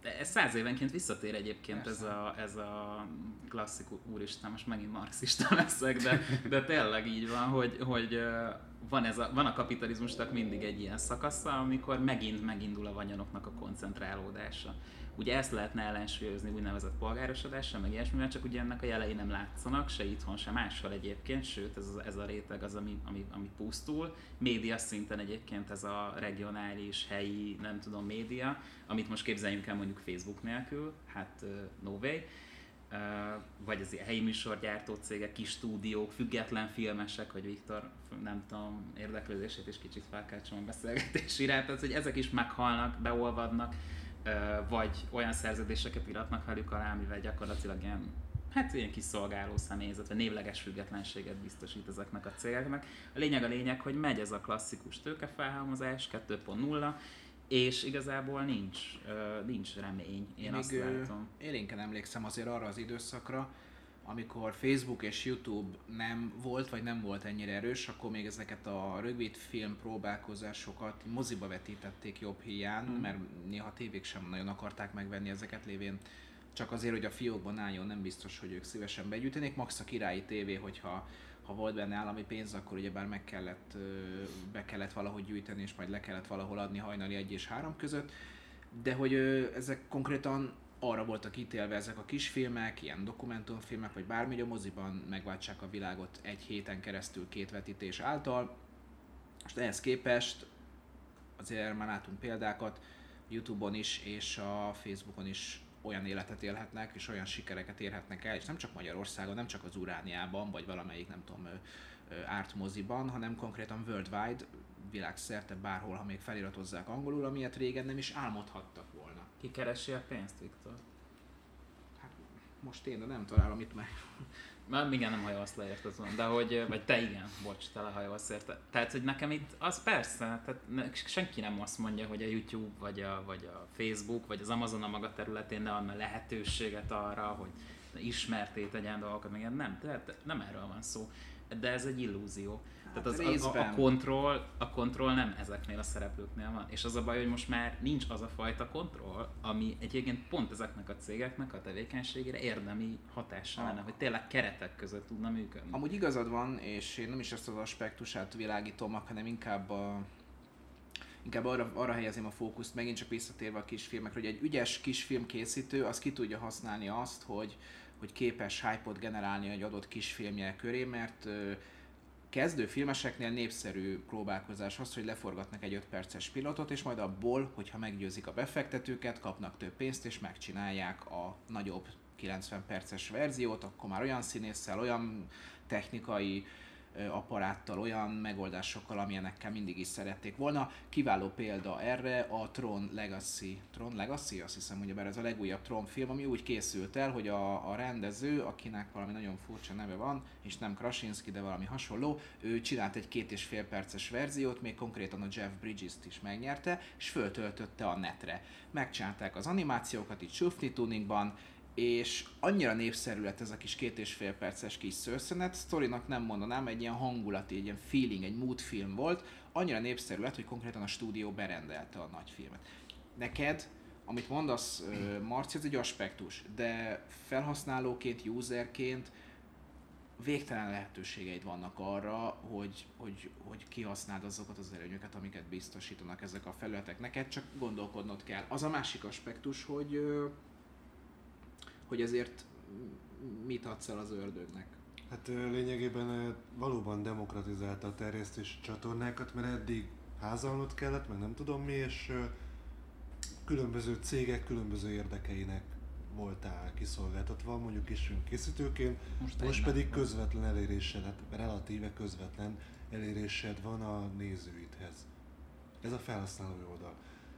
De ez száz évenként visszatér egyébként ez a, ez a klasszikus, úristen, most megint marxista leszek, de, de tényleg így van, hogy, hogy van, ez a, van a kapitalizmusnak mindig egy ilyen szakasza, amikor megint megindul a vagyonoknak a koncentrálódása. Ugye ezt lehetne ellensúlyozni úgynevezett polgárosodással, meg ilyesmivel, csak ugye ennek a jelei nem látszanak, se itthon, se máshol egyébként, sőt ez, ez a réteg az, ami, ami, ami pusztul. Média szinten egyébként ez a regionális, helyi, nem tudom, média, amit most képzeljünk el mondjuk Facebook nélkül, hát no way. Vagy az helyi műsorgyártó cégek, kis stúdiók, független filmesek, hogy Viktor, nem tudom, érdeklődését is kicsit felkeltsom a beszélgetés iránt, tehát hogy ezek is meghalnak, beolvadnak, vagy olyan szerződéseket iratnak velük alá, amivel gyakorlatilag ilyen hát ilyen kis szolgáló személyzet, vagy névleges függetlenséget biztosít ezeknek a cégeknek. A lényeg a lényeg, hogy megy ez a klasszikus tőkefelhalmozás 2.0, és igazából nincs, nincs remény, én, Én azt ö, látom. Élénken emlékszem azért arra az időszakra, amikor Facebook és YouTube nem volt, vagy nem volt ennyire erős, akkor még ezeket a rövid film próbálkozásokat moziba vetítették jobb hiány, Mm. mert néha tévék sem nagyon akarták megvenni ezeket lévén. Csak azért, hogy a fiókban álljon, nem biztos, hogy ők szívesen begyűjtenék. Max a királyi tévé, hogyha ha volt benne állami pénz, akkor ugyebár meg kellett, be kellett valahogy gyűjteni, és majd le kellett valahol adni hajnali egy és három között. De hogy ezek konkrétan arra voltak ítélve ezek a kisfilmek, ilyen dokumentumfilmek, vagy bármi, hogy a moziban megváltsák a világot egy héten keresztül két vetítés által. Most ehhez képest azért már látunk példákat, Youtube-on is és a Facebookon is olyan életet élhetnek, és olyan sikereket érhetnek el, és nem csak Magyarországon, nem csak az Urániában, vagy valamelyik, nem tudom, ártmoziban, hanem konkrétan worldwide, világszerte bárhol, ha még feliratozzák angolul, amilyet régen nem is álmodhattak volna. Ki keresi a pénzt, Viktor? Hát most én, de nem találom itt meg. Már igen, nem hajolsz le érted, de hogy, vagy te igen, bocs, te lehajolsz érte. Tehát, hogy nekem itt, az persze, tehát ne, senki nem azt mondja, hogy a YouTube, vagy a, vagy a Facebook, vagy az Amazon a maga területén ne adna lehetőséget arra, hogy ismerté tegyen dolgokat, meg nem, tehát nem erről van szó, de ez egy illúzió. Tehát az, a, a, a, kontroll, a kontroll nem ezeknél a szereplőknél van. És az a baj, hogy most már nincs az a fajta kontroll, ami egyébként pont ezeknek a cégeknek a tevékenységére érdemi hatása lenne, hogy tényleg keretek között tudna működni. Amúgy igazad van, és én nem is ezt az aspektusát világítom, hanem inkább a, inkább arra, arra helyezem a fókuszt, megint csak visszatérve a kisfilmekre, hogy egy ügyes kisfilmkészítő az ki tudja használni azt, hogy, hogy képes hype generálni egy adott kisfilmje köré, mert kezdő filmeseknél népszerű próbálkozás az, hogy leforgatnak egy 5 perces pilotot, és majd abból, hogyha meggyőzik a befektetőket, kapnak több pénzt, és megcsinálják a nagyobb 90 perces verziót, akkor már olyan színésszel, olyan technikai apparáttal, olyan megoldásokkal, amilyenekkel mindig is szerették volna. Kiváló példa erre a Tron Legacy, Tron Legacy, azt hiszem, hogy ez a legújabb Tron film, ami úgy készült el, hogy a, a rendező, akinek valami nagyon furcsa neve van, és nem Krasinski, de valami hasonló, ő csinált egy két és fél perces verziót, még konkrétan a Jeff Bridges-t is megnyerte, és föltöltötte a netre. Megcsinálták az animációkat itt Swiftly Tuningban, és annyira népszerű lett ez a kis két és fél perces kis szőrszenet, sztorinak nem mondanám, egy ilyen hangulati, egy ilyen feeling, egy mood film volt, annyira népszerű lett, hogy konkrétan a stúdió berendelte a nagy filmet. Neked, amit mondasz, Marci, ez egy aspektus, de felhasználóként, userként végtelen lehetőségeid vannak arra, hogy, hogy, hogy kihasználd azokat az előnyöket, amiket biztosítanak ezek a felületek. Neked csak gondolkodnod kell. Az a másik aspektus, hogy hogy ezért mit adsz el az ördögnek? Hát lényegében valóban demokratizálta a terjesztési csatornákat, mert eddig házalnod kellett, meg nem tudom mi, és különböző cégek különböző érdekeinek voltál kiszolgáltatva, mondjuk is készítőként, most, most pedig közvetlen elérésed, hát relatíve közvetlen elérésed van a nézőidhez. Ez a felhasználói oldal.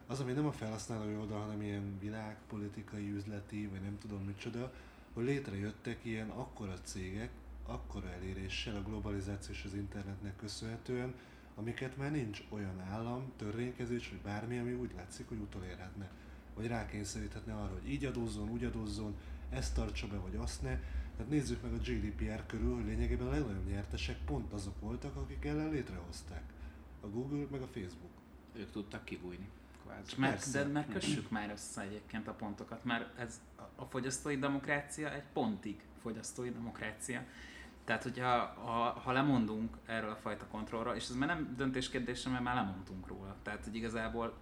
Az, ami nem a felhasználói oldal, hanem ilyen világpolitikai, üzleti, vagy nem tudom micsoda, hogy létrejöttek ilyen akkora cégek, akkora eléréssel a globalizáció és az internetnek köszönhetően, amiket már nincs olyan állam, törvénykezés, vagy bármi, ami úgy látszik, hogy utolérhetne. Vagy rákényszeríthetne arra, hogy így adózzon, úgy adózzon, ezt tartsa be, vagy azt ne. Tehát nézzük meg a GDPR körül, hogy lényegében a legnagyobb nyertesek pont azok voltak, akik ellen létrehozták. A Google meg a Facebook. Ők tudtak kibújni kvázi. Meg, de megkössük már össze egyébként a pontokat, mert ez a fogyasztói demokrácia egy pontig fogyasztói demokrácia. Tehát, hogyha ha, ha lemondunk erről a fajta kontrollról, és ez már nem döntéskérdése, mert már lemondtunk róla. Tehát, hogy igazából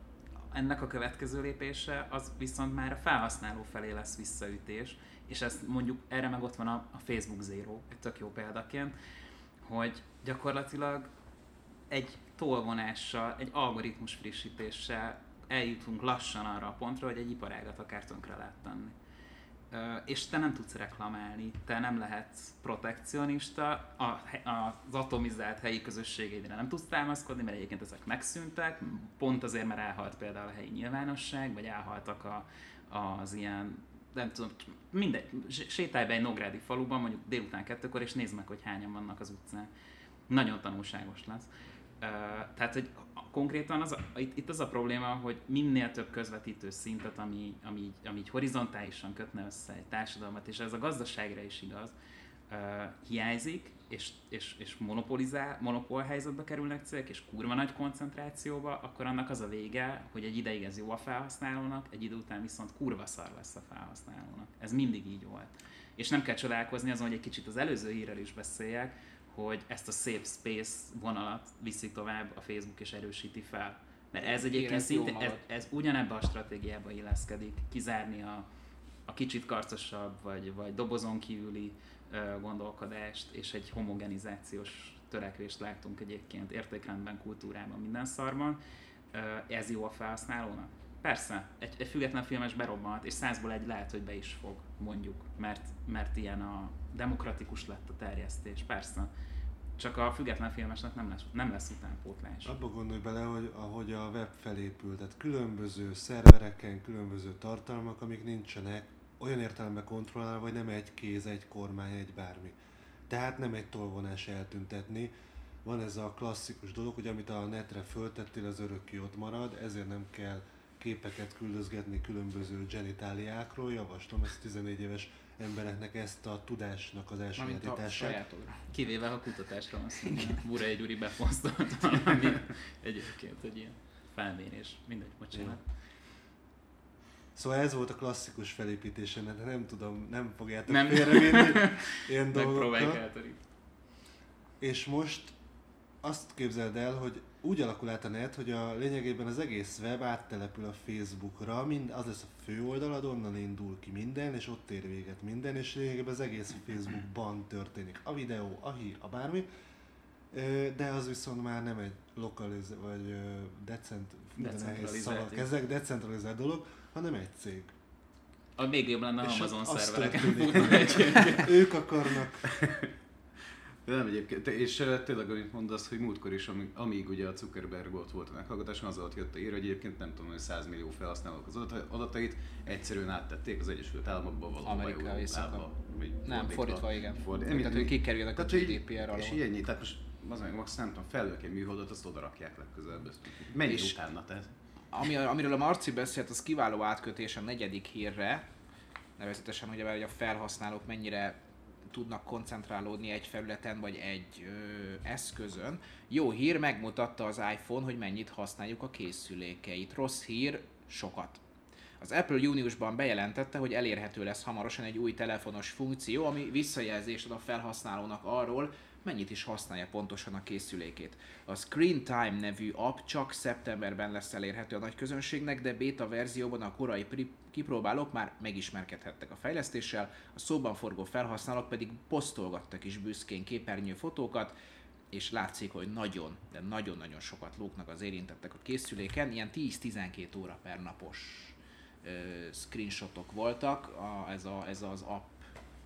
ennek a következő lépése az viszont már a felhasználó felé lesz visszaütés, és ezt mondjuk erre meg ott van a, a Facebook Zero, egy tök jó példaként, hogy gyakorlatilag egy tolvonással, egy algoritmus frissítéssel eljutunk lassan arra a pontra, hogy egy iparágat akár tönkre lehet tenni. És te nem tudsz reklamálni, te nem lehetsz protekcionista, az atomizált helyi közösségeidre nem tudsz támaszkodni, mert egyébként ezek megszűntek, pont azért, mert elhalt például a helyi nyilvánosság, vagy elhaltak a, az ilyen nem tudom, mindegy, sétálj be egy Nográdi faluban, mondjuk délután kettőkor, és nézd meg, hogy hányan vannak az utcán. Nagyon tanulságos lesz. Tehát, hogy konkrétan az a, itt, itt az a probléma, hogy minél több közvetítő szintet, ami, ami, ami így horizontálisan kötne össze egy társadalmat, és ez a gazdaságra is igaz, uh, hiányzik, és, és, és monopolizál, monopól helyzetbe kerülnek cégek, és kurva nagy koncentrációba, akkor annak az a vége, hogy egy ideig ez jó a felhasználónak, egy idő után viszont kurva szar lesz a felhasználónak. Ez mindig így volt. És nem kell csodálkozni azon, hogy egy kicsit az előző hírrel is beszéljek, hogy ezt a safe space vonalat viszi tovább a Facebook és erősíti fel. Mert ez egyébként szinte, ez, ez ugyanebbe a stratégiába illeszkedik, kizárni a, a kicsit karcosabb, vagy, vagy dobozon kívüli gondolkodást, és egy homogenizációs törekvést látunk egyébként értékrendben, kultúrában, minden szarban. Ez jó a felhasználónak? Persze, egy, egy független filmes berobbant, és százból egy lehet, hogy be is fog, mondjuk, mert, mert ilyen a demokratikus lett a terjesztés, persze. Csak a független filmesnek nem lesz, nem lesz utánpótlás. Abba gondolj bele, hogy ahogy a web felépült, tehát különböző szervereken, különböző tartalmak, amik nincsenek olyan értelemben kontrollálva, hogy nem egy kéz, egy kormány, egy bármi. Tehát nem egy tolvonás eltüntetni. Van ez a klasszikus dolog, hogy amit a netre föltettél, az örökké ott marad, ezért nem kell képeket küldözgetni különböző genitáliákról. Javaslom ezt 14 éves embereknek ezt a tudásnak az elsajátítását. Kivéve a kutatásra van szó. Bura egy úri befosztolt valami egyébként egy ilyen felmérés. Mindegy, bocsánat. Szóval ez volt a klasszikus felépítése, de nem tudom, nem fogjátok nem. félrevinni ilyen dolgokkal. És most azt képzeld el, hogy úgy alakul át a net, hogy a lényegében az egész web áttelepül a Facebookra, mind, az lesz a fő oldalad, onnan indul ki minden, és ott ér véget minden, és lényegében az egész Facebookban történik. A videó, a hír, a bármi, de az viszont már nem egy lokaliz vagy decent, decentralizált, ezek decentralizált dolog, hanem egy cég. A még jobb lenne Amazon szervereken Ők akarnak nem egyébként, és tényleg amit mondasz, hogy múltkor is, amíg, amíg ugye a Zuckerberg ott volt a meghallgatáson, az alatt jött a ír, hogy egyébként nem tudom, hogy 100 millió felhasználók az adatait egyszerűen áttették az Egyesült Államokba, valahol Amerika Európába. Nem, fordítva, igen. Fordítva. Tehát, hogy kikerülnek a GDPR alól. És így ennyi, tehát most az meg max nem tudom, felülök egy műholdat, azt oda rakják legközelebb. Mennyi és utána, tehát? Ami, amiről a Marci beszélt, az kiváló átkötés a negyedik hírre, nevezetesen ugye, hogy a felhasználók mennyire tudnak koncentrálódni egy felületen vagy egy ö, eszközön. Jó hír, megmutatta az iPhone, hogy mennyit használjuk a készülékeit. Rossz hír, sokat. Az Apple júniusban bejelentette, hogy elérhető lesz hamarosan egy új telefonos funkció, ami visszajelzést ad a felhasználónak arról, mennyit is használja pontosan a készülékét. A Screen Time nevű app csak szeptemberben lesz elérhető a nagy közönségnek, de beta verzióban a korai kipróbálók már megismerkedhettek a fejlesztéssel, a szóban forgó felhasználók pedig posztolgattak is büszkén képernyő fotókat, és látszik, hogy nagyon, de nagyon-nagyon sokat lóknak az érintettek a készüléken, ilyen 10-12 óra per napos ö, screenshotok voltak, a, ez, a, ez az app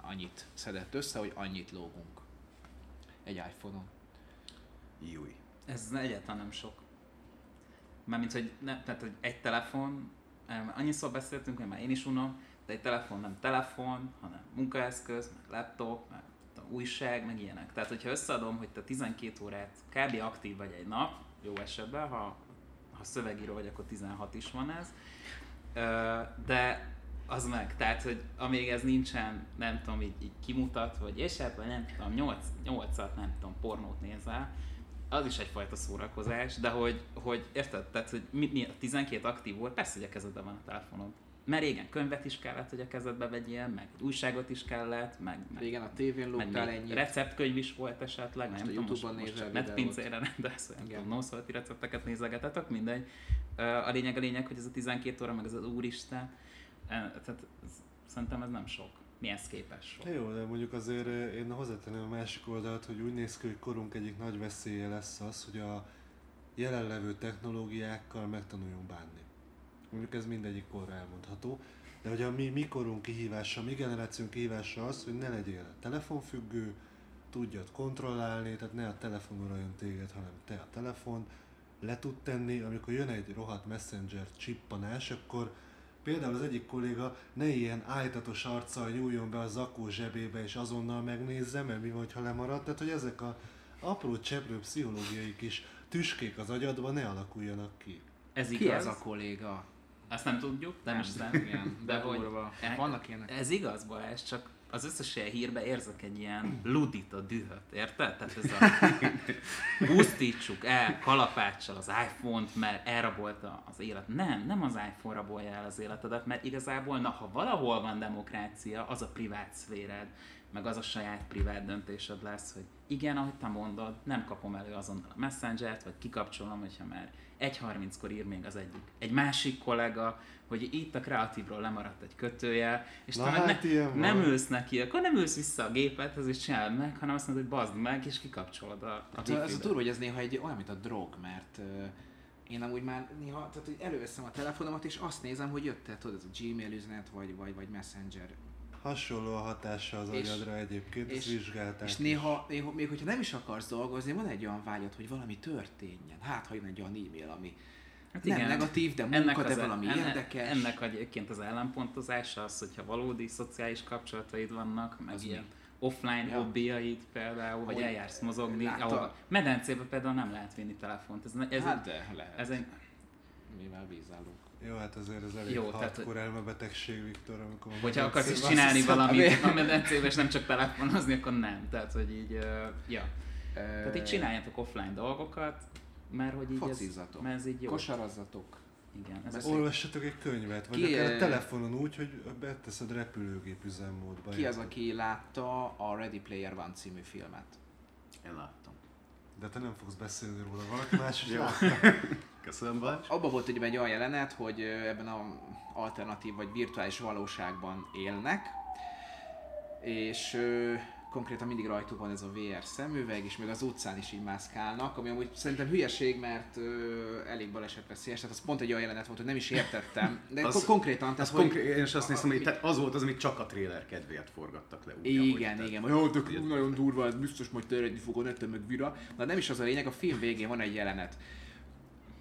annyit szedett össze, hogy annyit lógunk egy iPhone-on. Júj. Ez egyáltalán nem sok. Mármint, hogy, ne, tehát, hogy egy telefon, annyiszor beszéltünk, hogy már én is unom, de egy telefon nem telefon, hanem munkaeszköz, meg laptop, meg újság, meg ilyenek. Tehát, hogyha összeadom, hogy te 12 órát kb. aktív vagy egy nap, jó esetben, ha, ha szövegíró vagy, akkor 16 is van ez, de az meg, tehát, hogy amíg ez nincsen, nem tudom, így, így kimutat, vagy és hát, vagy nem tudom, 8, 8 nem tudom, pornót nézel, az is egyfajta szórakozás, de hogy, hogy érted, tehát, hogy mi, mi a 12 aktív volt, persze, hogy a kezedben van a telefonod. Mert régen könyvet is kellett, hogy a kezedbe vegyél, meg újságot is kellett, meg, meg régen a tévén lógtál ennyi. Receptkönyv is volt esetleg, most nem tudom, most, most netpincére rendelsz, nem tudom, nószolati recepteket nézegetetek, mindegy. A lényeg a lényeg, hogy ez a 12 óra, meg ez az úristen, tehát ez, szerintem ez nem sok. Mihez képes sok. Jó, de mondjuk azért én hozzátenném a másik oldalt, hogy úgy néz ki, hogy korunk egyik nagy veszélye lesz az, hogy a jelenlevő technológiákkal megtanuljunk bánni. Mondjuk ez mindegyik korra elmondható. De hogy a mi, mi korunk kihívása, mi generációnk kihívása az, hogy ne legyél telefonfüggő, tudjad kontrollálni, tehát ne a telefon uraljon téged, hanem te a telefon, le tud tenni, amikor jön egy rohadt messenger csippanás, akkor Például az egyik kolléga ne ilyen ájtatos arccal nyúljon be a zakó zsebébe és azonnal megnézze, mert mi vagy, ha lemarad. Tehát, hogy ezek a apró cseprő pszichológiai kis tüskék az agyadban ne alakuljanak ki. Ez igaz? Ki ez a kolléga? Ezt nem tudjuk, nem, nem, nem igen, de, de hogy e, vannak ilyenek. Ez igaz, Balázs, csak az összes ilyen hírbe érzek egy ilyen ludit a dühöt, érted? Tehát ez a pusztítsuk el kalapáccsal az iPhone-t, mert elrabolta az élet. Nem, nem az iPhone rabolja el az életedet, mert igazából, na, ha valahol van demokrácia, az a privát szféred. meg az a saját privát döntésed lesz, hogy igen, ahogy te mondod, nem kapom elő azonnal a messengert, vagy kikapcsolom, hogyha már 1.30-kor ír még az egyik. Egy másik kollega, hogy itt a kreatívról lemaradt egy kötője, és Na te meg hát ilyen van. nem ülsz neki, akkor nem ülsz vissza a gépethez, és csinálod meg, hanem azt mondod, hogy bazd meg, és kikapcsolod a, a Hát ez a durva, hogy ez néha egy olyan, mint a drog, mert ö, én amúgy már néha, tehát hogy előveszem a telefonomat, és azt nézem, hogy jött-e, tudod, ez a Gmail üzenet, vagy, vagy, vagy Messenger. Hasonló a hatása az És- agyadra egyébként, ezt és- vizsgálták És néha, néha, még hogyha nem is akarsz dolgozni, van egy olyan vágyad, hogy valami történjen. Hát, ha jön egy olyan e-mail, ami Hát nem igen. negatív, de munka, de az- valami enne- érdekes. Ennek egyébként az ellenpontozása az, hogyha valódi szociális kapcsolataid vannak, meg Az ilyen mi? offline Ja. hobbiaid például, vagy Hogy eljársz mozogni, látta- ahol medencébe például nem lehet vinni telefont. Ez, ez, hát egy, de lehet. ez egy, Mivel vízállunk. Jó, hát azért ez elég Jó, tehát- elmebetegség, Viktor, amikor... a hogyha akarsz is csinálni valamit hiszem, a medencébe, és nem csak telefonozni, akkor nem. Tehát, hogy így, uh, ja. Tehát így csináljátok offline dolgokat, mert hogy így ez, Focizzatok. mert ez így jó. Kosarazzatok. Igen, ez. Olvassatok egy könyvet, vagy Ki, akár a telefonon úgy, hogy beteszed repülőgép üzemmódba. Ki az, aki látta a Ready Player One című filmet? Én láttam. De te nem fogsz beszélni róla, valaki más is Jó. Köszönöm, Balázs. Abban volt ugye egy olyan jelenet, hogy ebben a alternatív vagy virtuális valóságban élnek, és konkrétan mindig rajtuk van ez a VR szemüveg, és még az utcán is így mászkálnak, ami amúgy szerintem hülyeség, mert ö, elég balesetveszélyes, tehát az pont egy olyan jelenet volt, hogy nem is értettem, de Az- konkrétan, tehát Az hogy... konkrét, én is azt a- néztem, hogy tehát az volt az, amit csak a trailer kedvéért forgattak le. Úgy, Igen, igen, jó, de nagyon durva, ez biztos majd terjedni fog a neten meg vira. Na nem is az a lényeg, a film végén van egy jelenet.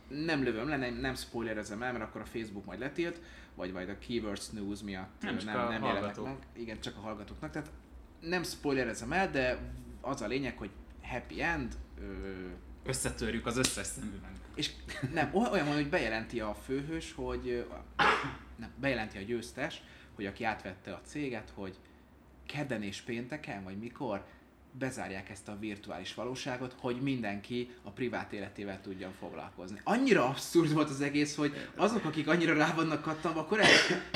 Nem lövöm le, nem, nem spoilerezem el, mert akkor a Facebook majd letilt, vagy majd a Keywords News miatt Nem nem, nem jelennek meg. Igen, csak a hallgatóknak. Tehát nem spoilerezem el, de az a lényeg, hogy happy end, ö, Összetörjük az összes szemüveg. és nem, oly- olyan van, hogy bejelenti a főhős, hogy nem, bejelenti a győztes, hogy aki átvette a céget, hogy kedden és pénteken, vagy mikor bezárják ezt a virtuális valóságot, hogy mindenki a privát életével tudjon foglalkozni. Annyira abszurd volt az egész, hogy azok, akik annyira rá vannak kattanva, akkor el,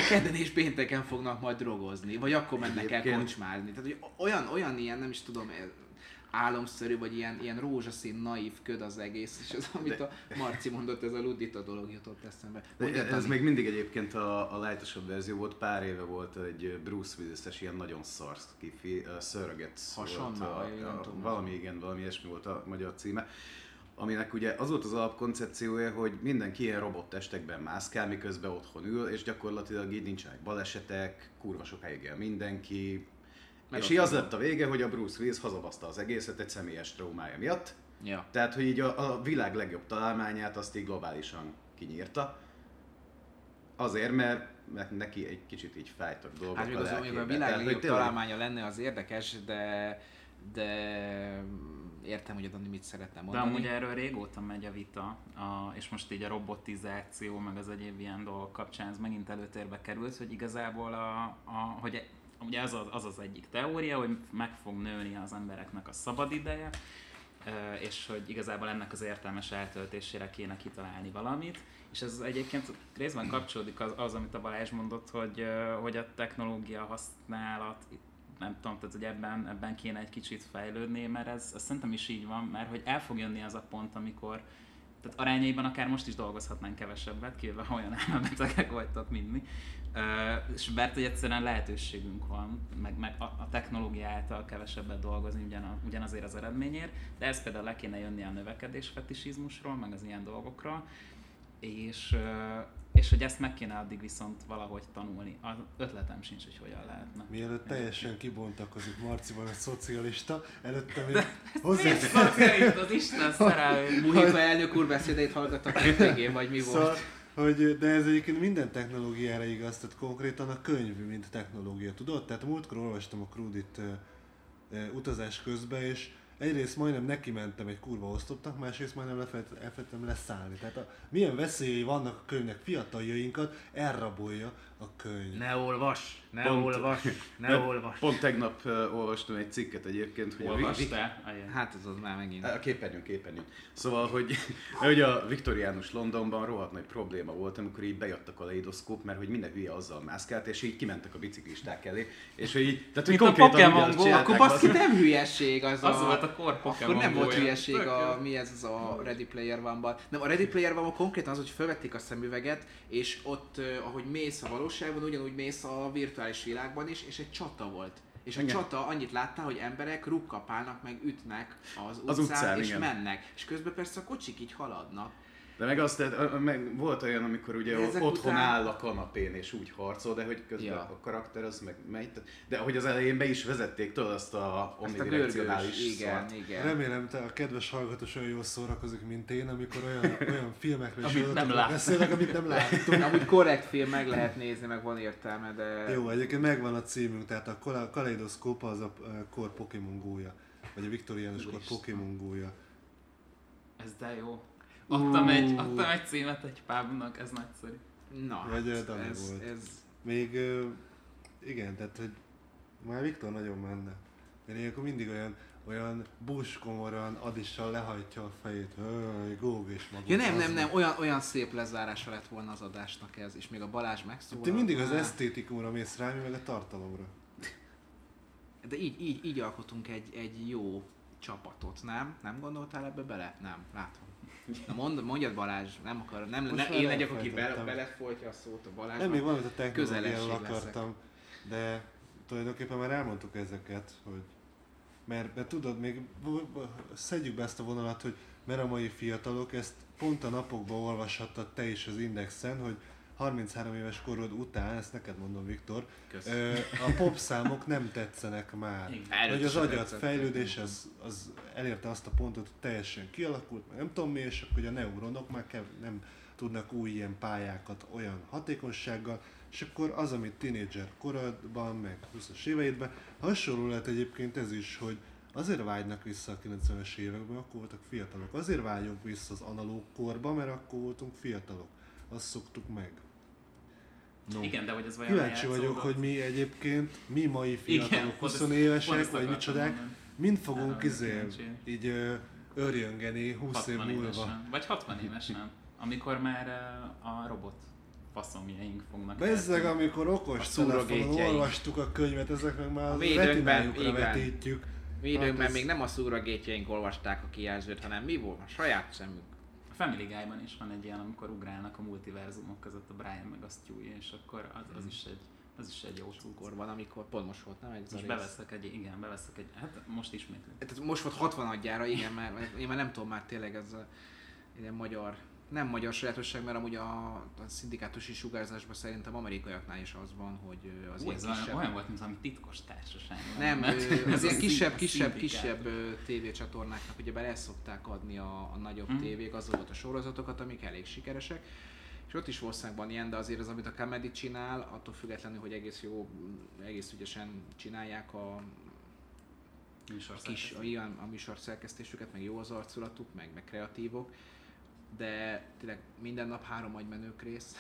kedden és pénteken fognak majd drogozni, vagy akkor mennek el koncsmázni. Tehát, hogy olyan, olyan ilyen, nem is tudom, álomszerű, vagy ilyen, ilyen rózsaszín, naív köd az egész, és az, amit a Marci mondott, ez a ludita dolog jutott eszembe. De Mondjad, ez Dani. még mindig egyébként a, a lightosabb verzió volt, pár éve volt egy Bruce Willis-es ilyen nagyon szar kifi, uh, Surrogates Hasonló, volt, a, a, tudom. valami igen, valami ilyesmi volt a magyar címe aminek ugye az volt az alapkoncepciója, hogy mindenki ilyen robottestekben mászkál, miközben otthon ül, és gyakorlatilag így nincsenek balesetek, kurva sokáig él mindenki, Meg és így az lett a vége, hogy a Bruce Willis hazabaszta az egészet egy személyes traumája miatt, Ja. tehát, hogy így a, a világ legjobb találmányát azt így globálisan kinyírta. Azért, mert, mert neki egy kicsit így fájtak dolgok Hát a még az mondjuk a világ Tehát, hogy legjobb találmánya lenne az érdekes, de, de értem, hogy a Dani mit szeretne De mondani. amúgy erről régóta megy a vita, a, és most így a robotizáció, meg az egyéb ilyen dolgok kapcsán ez megint előtérbe került, hogy igazából a, a hogy ugye az az, az az egyik teória, hogy meg fog nőni az embereknek a szabadideje, és hogy igazából ennek az értelmes eltöltésére kéne kitalálni valamit, és ez egyébként részben kapcsolódik az, az amit a Balázs mondott, hogy, hogy a technológia használat nem tudom, tehát hogy ebben, ebben kéne egy kicsit fejlődni, mert ez, ez szerintem is így van, mert hogy el fog jönni az a pont, amikor tehát arányaiban akár most is dolgozhatnánk kevesebbet, kivéve ha olyan elmebetegek vagytok, mint mi. És mert hogy egyszerűen lehetőségünk van, meg, meg a, a technológia által kevesebbet dolgozni ugyan, ugyanazért az eredményért, de ez például le kéne jönni a növekedés fetisizmusról, meg az ilyen dolgokról, és, és hogy ezt meg kéne addig viszont valahogy tanulni. Az ötletem sincs, hogy hogyan lehetne. Mielőtt teljesen kibontakozik Marciban a szocialista, előtte még hozzá... Miért szocialista az Isten szerelő? Muhika elnök úr beszédeit hallgattak a végén, vagy mi Szóval, volt? hogy, de ez egyébként minden technológiára igaz, tehát konkrétan a könyv, mint technológia, tudod? Tehát múltkor olvastam a Krudit uh, uh, utazás közben, és egyrészt majdnem neki mentem egy kurva osztopnak, másrészt majdnem elfelejtettem leszállni. Tehát a, milyen veszélyei vannak a könyvnek, fiataljainkat elrabolja a könyv. Ne olvas, ne Pont- olvas, ne olvas. Pont tegnap uh, olvastam egy cikket egyébként, hogy a, Olvastál? Ajaj. Hát ez az már megint. a képernyőn, képernyőn. Szóval, hogy, hogy a viktoriánus Londonban rohadt nagy probléma volt, amikor így bejött a kaleidoszkóp, mert hogy minden hülye azzal mászkált, és így kimentek a biciklisták elé, és hogy így, tehát hogy Mint a konkrétan Pokémon ugyanazt Go, csinálták, Akkor baszki, nem hülyeség az, Az a... volt a kor Pokémon Akkor nem volt hülyeség a, mi ez az a Ready Player One-ban. Nem, a Ready Player One-ban konkrétan az, hogy felvették a szemüveget, és ott, ahogy mész a valóságban, ugyanúgy mész a virtuális világban is, és egy csata volt. És a Igen. csata annyit látta, hogy emberek rukkapálnak, meg ütnek az utcán, Az utcán, és igen. mennek. És közben persze a kocsik így haladnak. De meg azt, tehát, meg volt olyan, amikor ugye ezek otthon után- áll a kanapén és úgy harcol, de hogy közben Ja. a karakter az meg megy. De hogy az elején be is vezették tudod azt a omnidirekcionális igen, szart. igen. Remélem, te a kedves hallgatós olyan jól szórakozik, mint én, amikor olyan, olyan filmekről és Amit nem beszélek, amit nem látunk. Amúgy korrekt film, meg lehet nézni, meg van értelme, de... Jó, egyébként megvan a címünk, tehát a Kala- Kaleidoszkóp az a kor Pokémon Go-ja. Vagy a viktoriánus kor. Pokémon Go-ja. Ez de jó. Adtam egy, adtam egy címet egy pubnak, ez nagyszerű. Na, Vagy, hát, ez, volt. ez, Még, igen, tehát, hogy már Viktor nagyon menne. Mert ilyenkor mindig olyan, olyan buskomoran adissal lehajtja a fejét. Góg és maguk. Ja nem, nem, nem, olyan, olyan szép lezárása lett volna az adásnak ez, és még a Balázs megszólal. Te mindig az esztétikumra mész rá, mi meg a tartalomra. De így, így, így alkotunk egy, egy jó csapatot, nem? Nem gondoltál ebbe bele? Nem, látom. Na mond, mondjad Balázs, nem akar, nem, ne, én legyek, aki elfelejtettem. be, belefolytja a szót a Balázs. Nem, még valamit a technológiáról leszek. akartam, de tulajdonképpen már elmondtuk ezeket, hogy mert, mert tudod, még szedjük be ezt a vonalat, hogy mert a mai fiatalok ezt pont a napokban olvashattad te is az Indexen, hogy 33 éves korod után, ezt neked mondom Viktor, ö, a popszámok nem tetszenek már. Igen. Hogy az tetszett. fejlődés az, az elérte azt a pontot, hogy teljesen kialakult, meg nem tudom mi, és akkor hogy a neuronok már kev, nem tudnak új ilyen pályákat olyan hatékonysággal, és akkor az, amit tinédzser korodban, meg 20-as éveidben, hasonló lehet egyébként ez is, hogy azért vágynak vissza a 90-es években, akkor voltak fiatalok. Azért vágyunk vissza az analóg korba, mert akkor voltunk fiatalok. Azt szoktuk meg. No. Igen, de hogy ez vajon Kíváncsi vagyok, hogy mi egyébként, mi mai fiatalok, Igen, 20 pont ezt- pont évesek, vagy micsodák, mondani. mind fogunk izé, így ö, örjöngeni 20 év 60 múlva. évesen. Vagy 60 évesen. Amikor már a robot faszomjaink fognak Bezzeg, amikor okos telefonon olvastuk a könyvet, ezek meg már A védőnkben, retinájukra igen. vetítjük. Mi időnkben Hát ez- még nem a szúragétjeink olvasták a kijelzőt, hanem mi volt? A saját szemünk. Family Guy-ban is van egy ilyen, amikor ugrálnak a multiverzumok között a Brian meg a Stewie, és akkor az, az is egy az is egy jó. Akkor van, amikor pont most volt, nem? A Most beveszek egy, igen, beveszek egy, hát most ismétlem. Tehát most volt 60 adjára, igen, mert én már nem tudom már tényleg ez a ilyen magyar, nem magyar sajátosság, mert amúgy a, a szindikátusi sugárzásban szerintem amerikaiaknál is az van, hogy az Ú, ilyen ez olyan, kisebb... olyan volt, mint valami titkos társaság. Nem, ez az ilyen kisebb, kisebb, kisebb tévécsatornáknak ugye el szokták adni a, a nagyobb Mhm. tévék azokat a sorozatokat, amik elég sikeresek. És ott is országban ilyen, de azért az, amit a Comedy csinál, attól függetlenül, hogy egész jó, egész ügyesen csinálják a, a kis, a, a műsor szerkesztésüket, meg jó az arculatuk, meg, meg kreatívok, de tényleg minden nap három agymenők rész.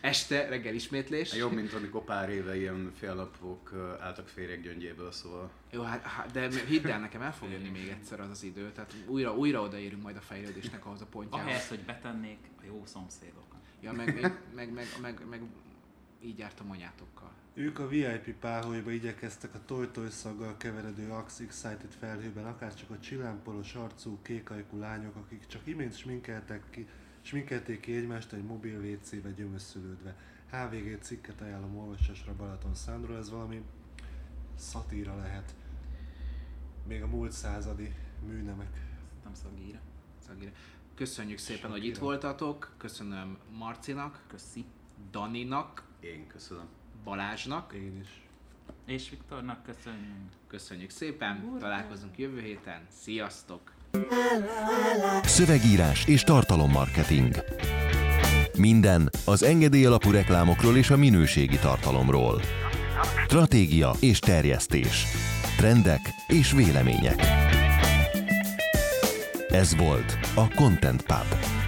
Este, reggel ismétlés. Jobb, mint amikor pár éve ilyen féllapok álltak férjek gyöngyéből, szóval Jó, hát, hát, de hidd el, nekem el fog jönni még egyszer az az idő, tehát újra, újra odaérünk majd a fejlődésnek ahhoz a pontjához. Ahelyett, hogy betennék a jó szomszédokat. Ja, meg, meg, meg, meg, meg, meg, így jártam anyátokkal. Ők a VIP páholyba igyekeztek a toj szaggal keveredő Axe Excited felhőben, akár csak a csillámporos arcú, kékajkú lányok, akik csak imént sminkeltek ki, sminkelték ki egymást egy mobil WC-be gyömöszölődve. HVG cikket ajánlom olvasásra Balaton Szándról, ez valami szatíra lehet. Még a múlt századi műnemek. Nem szagíra. Szagire. Köszönjük szépen, hogy Szagire. itt voltatok. Köszönöm Marcinak, Köszi. Daninak, én köszönöm. Balázsnak. Én is. És Viktornak köszönjük. Köszönjük szépen, találkozunk jövő héten. Sziasztok! Szövegírás és tartalommarketing. Minden az engedély alapú reklámokról és a minőségi tartalomról. Stratégia és terjesztés. Trendek és vélemények. Ez volt a Content Pub.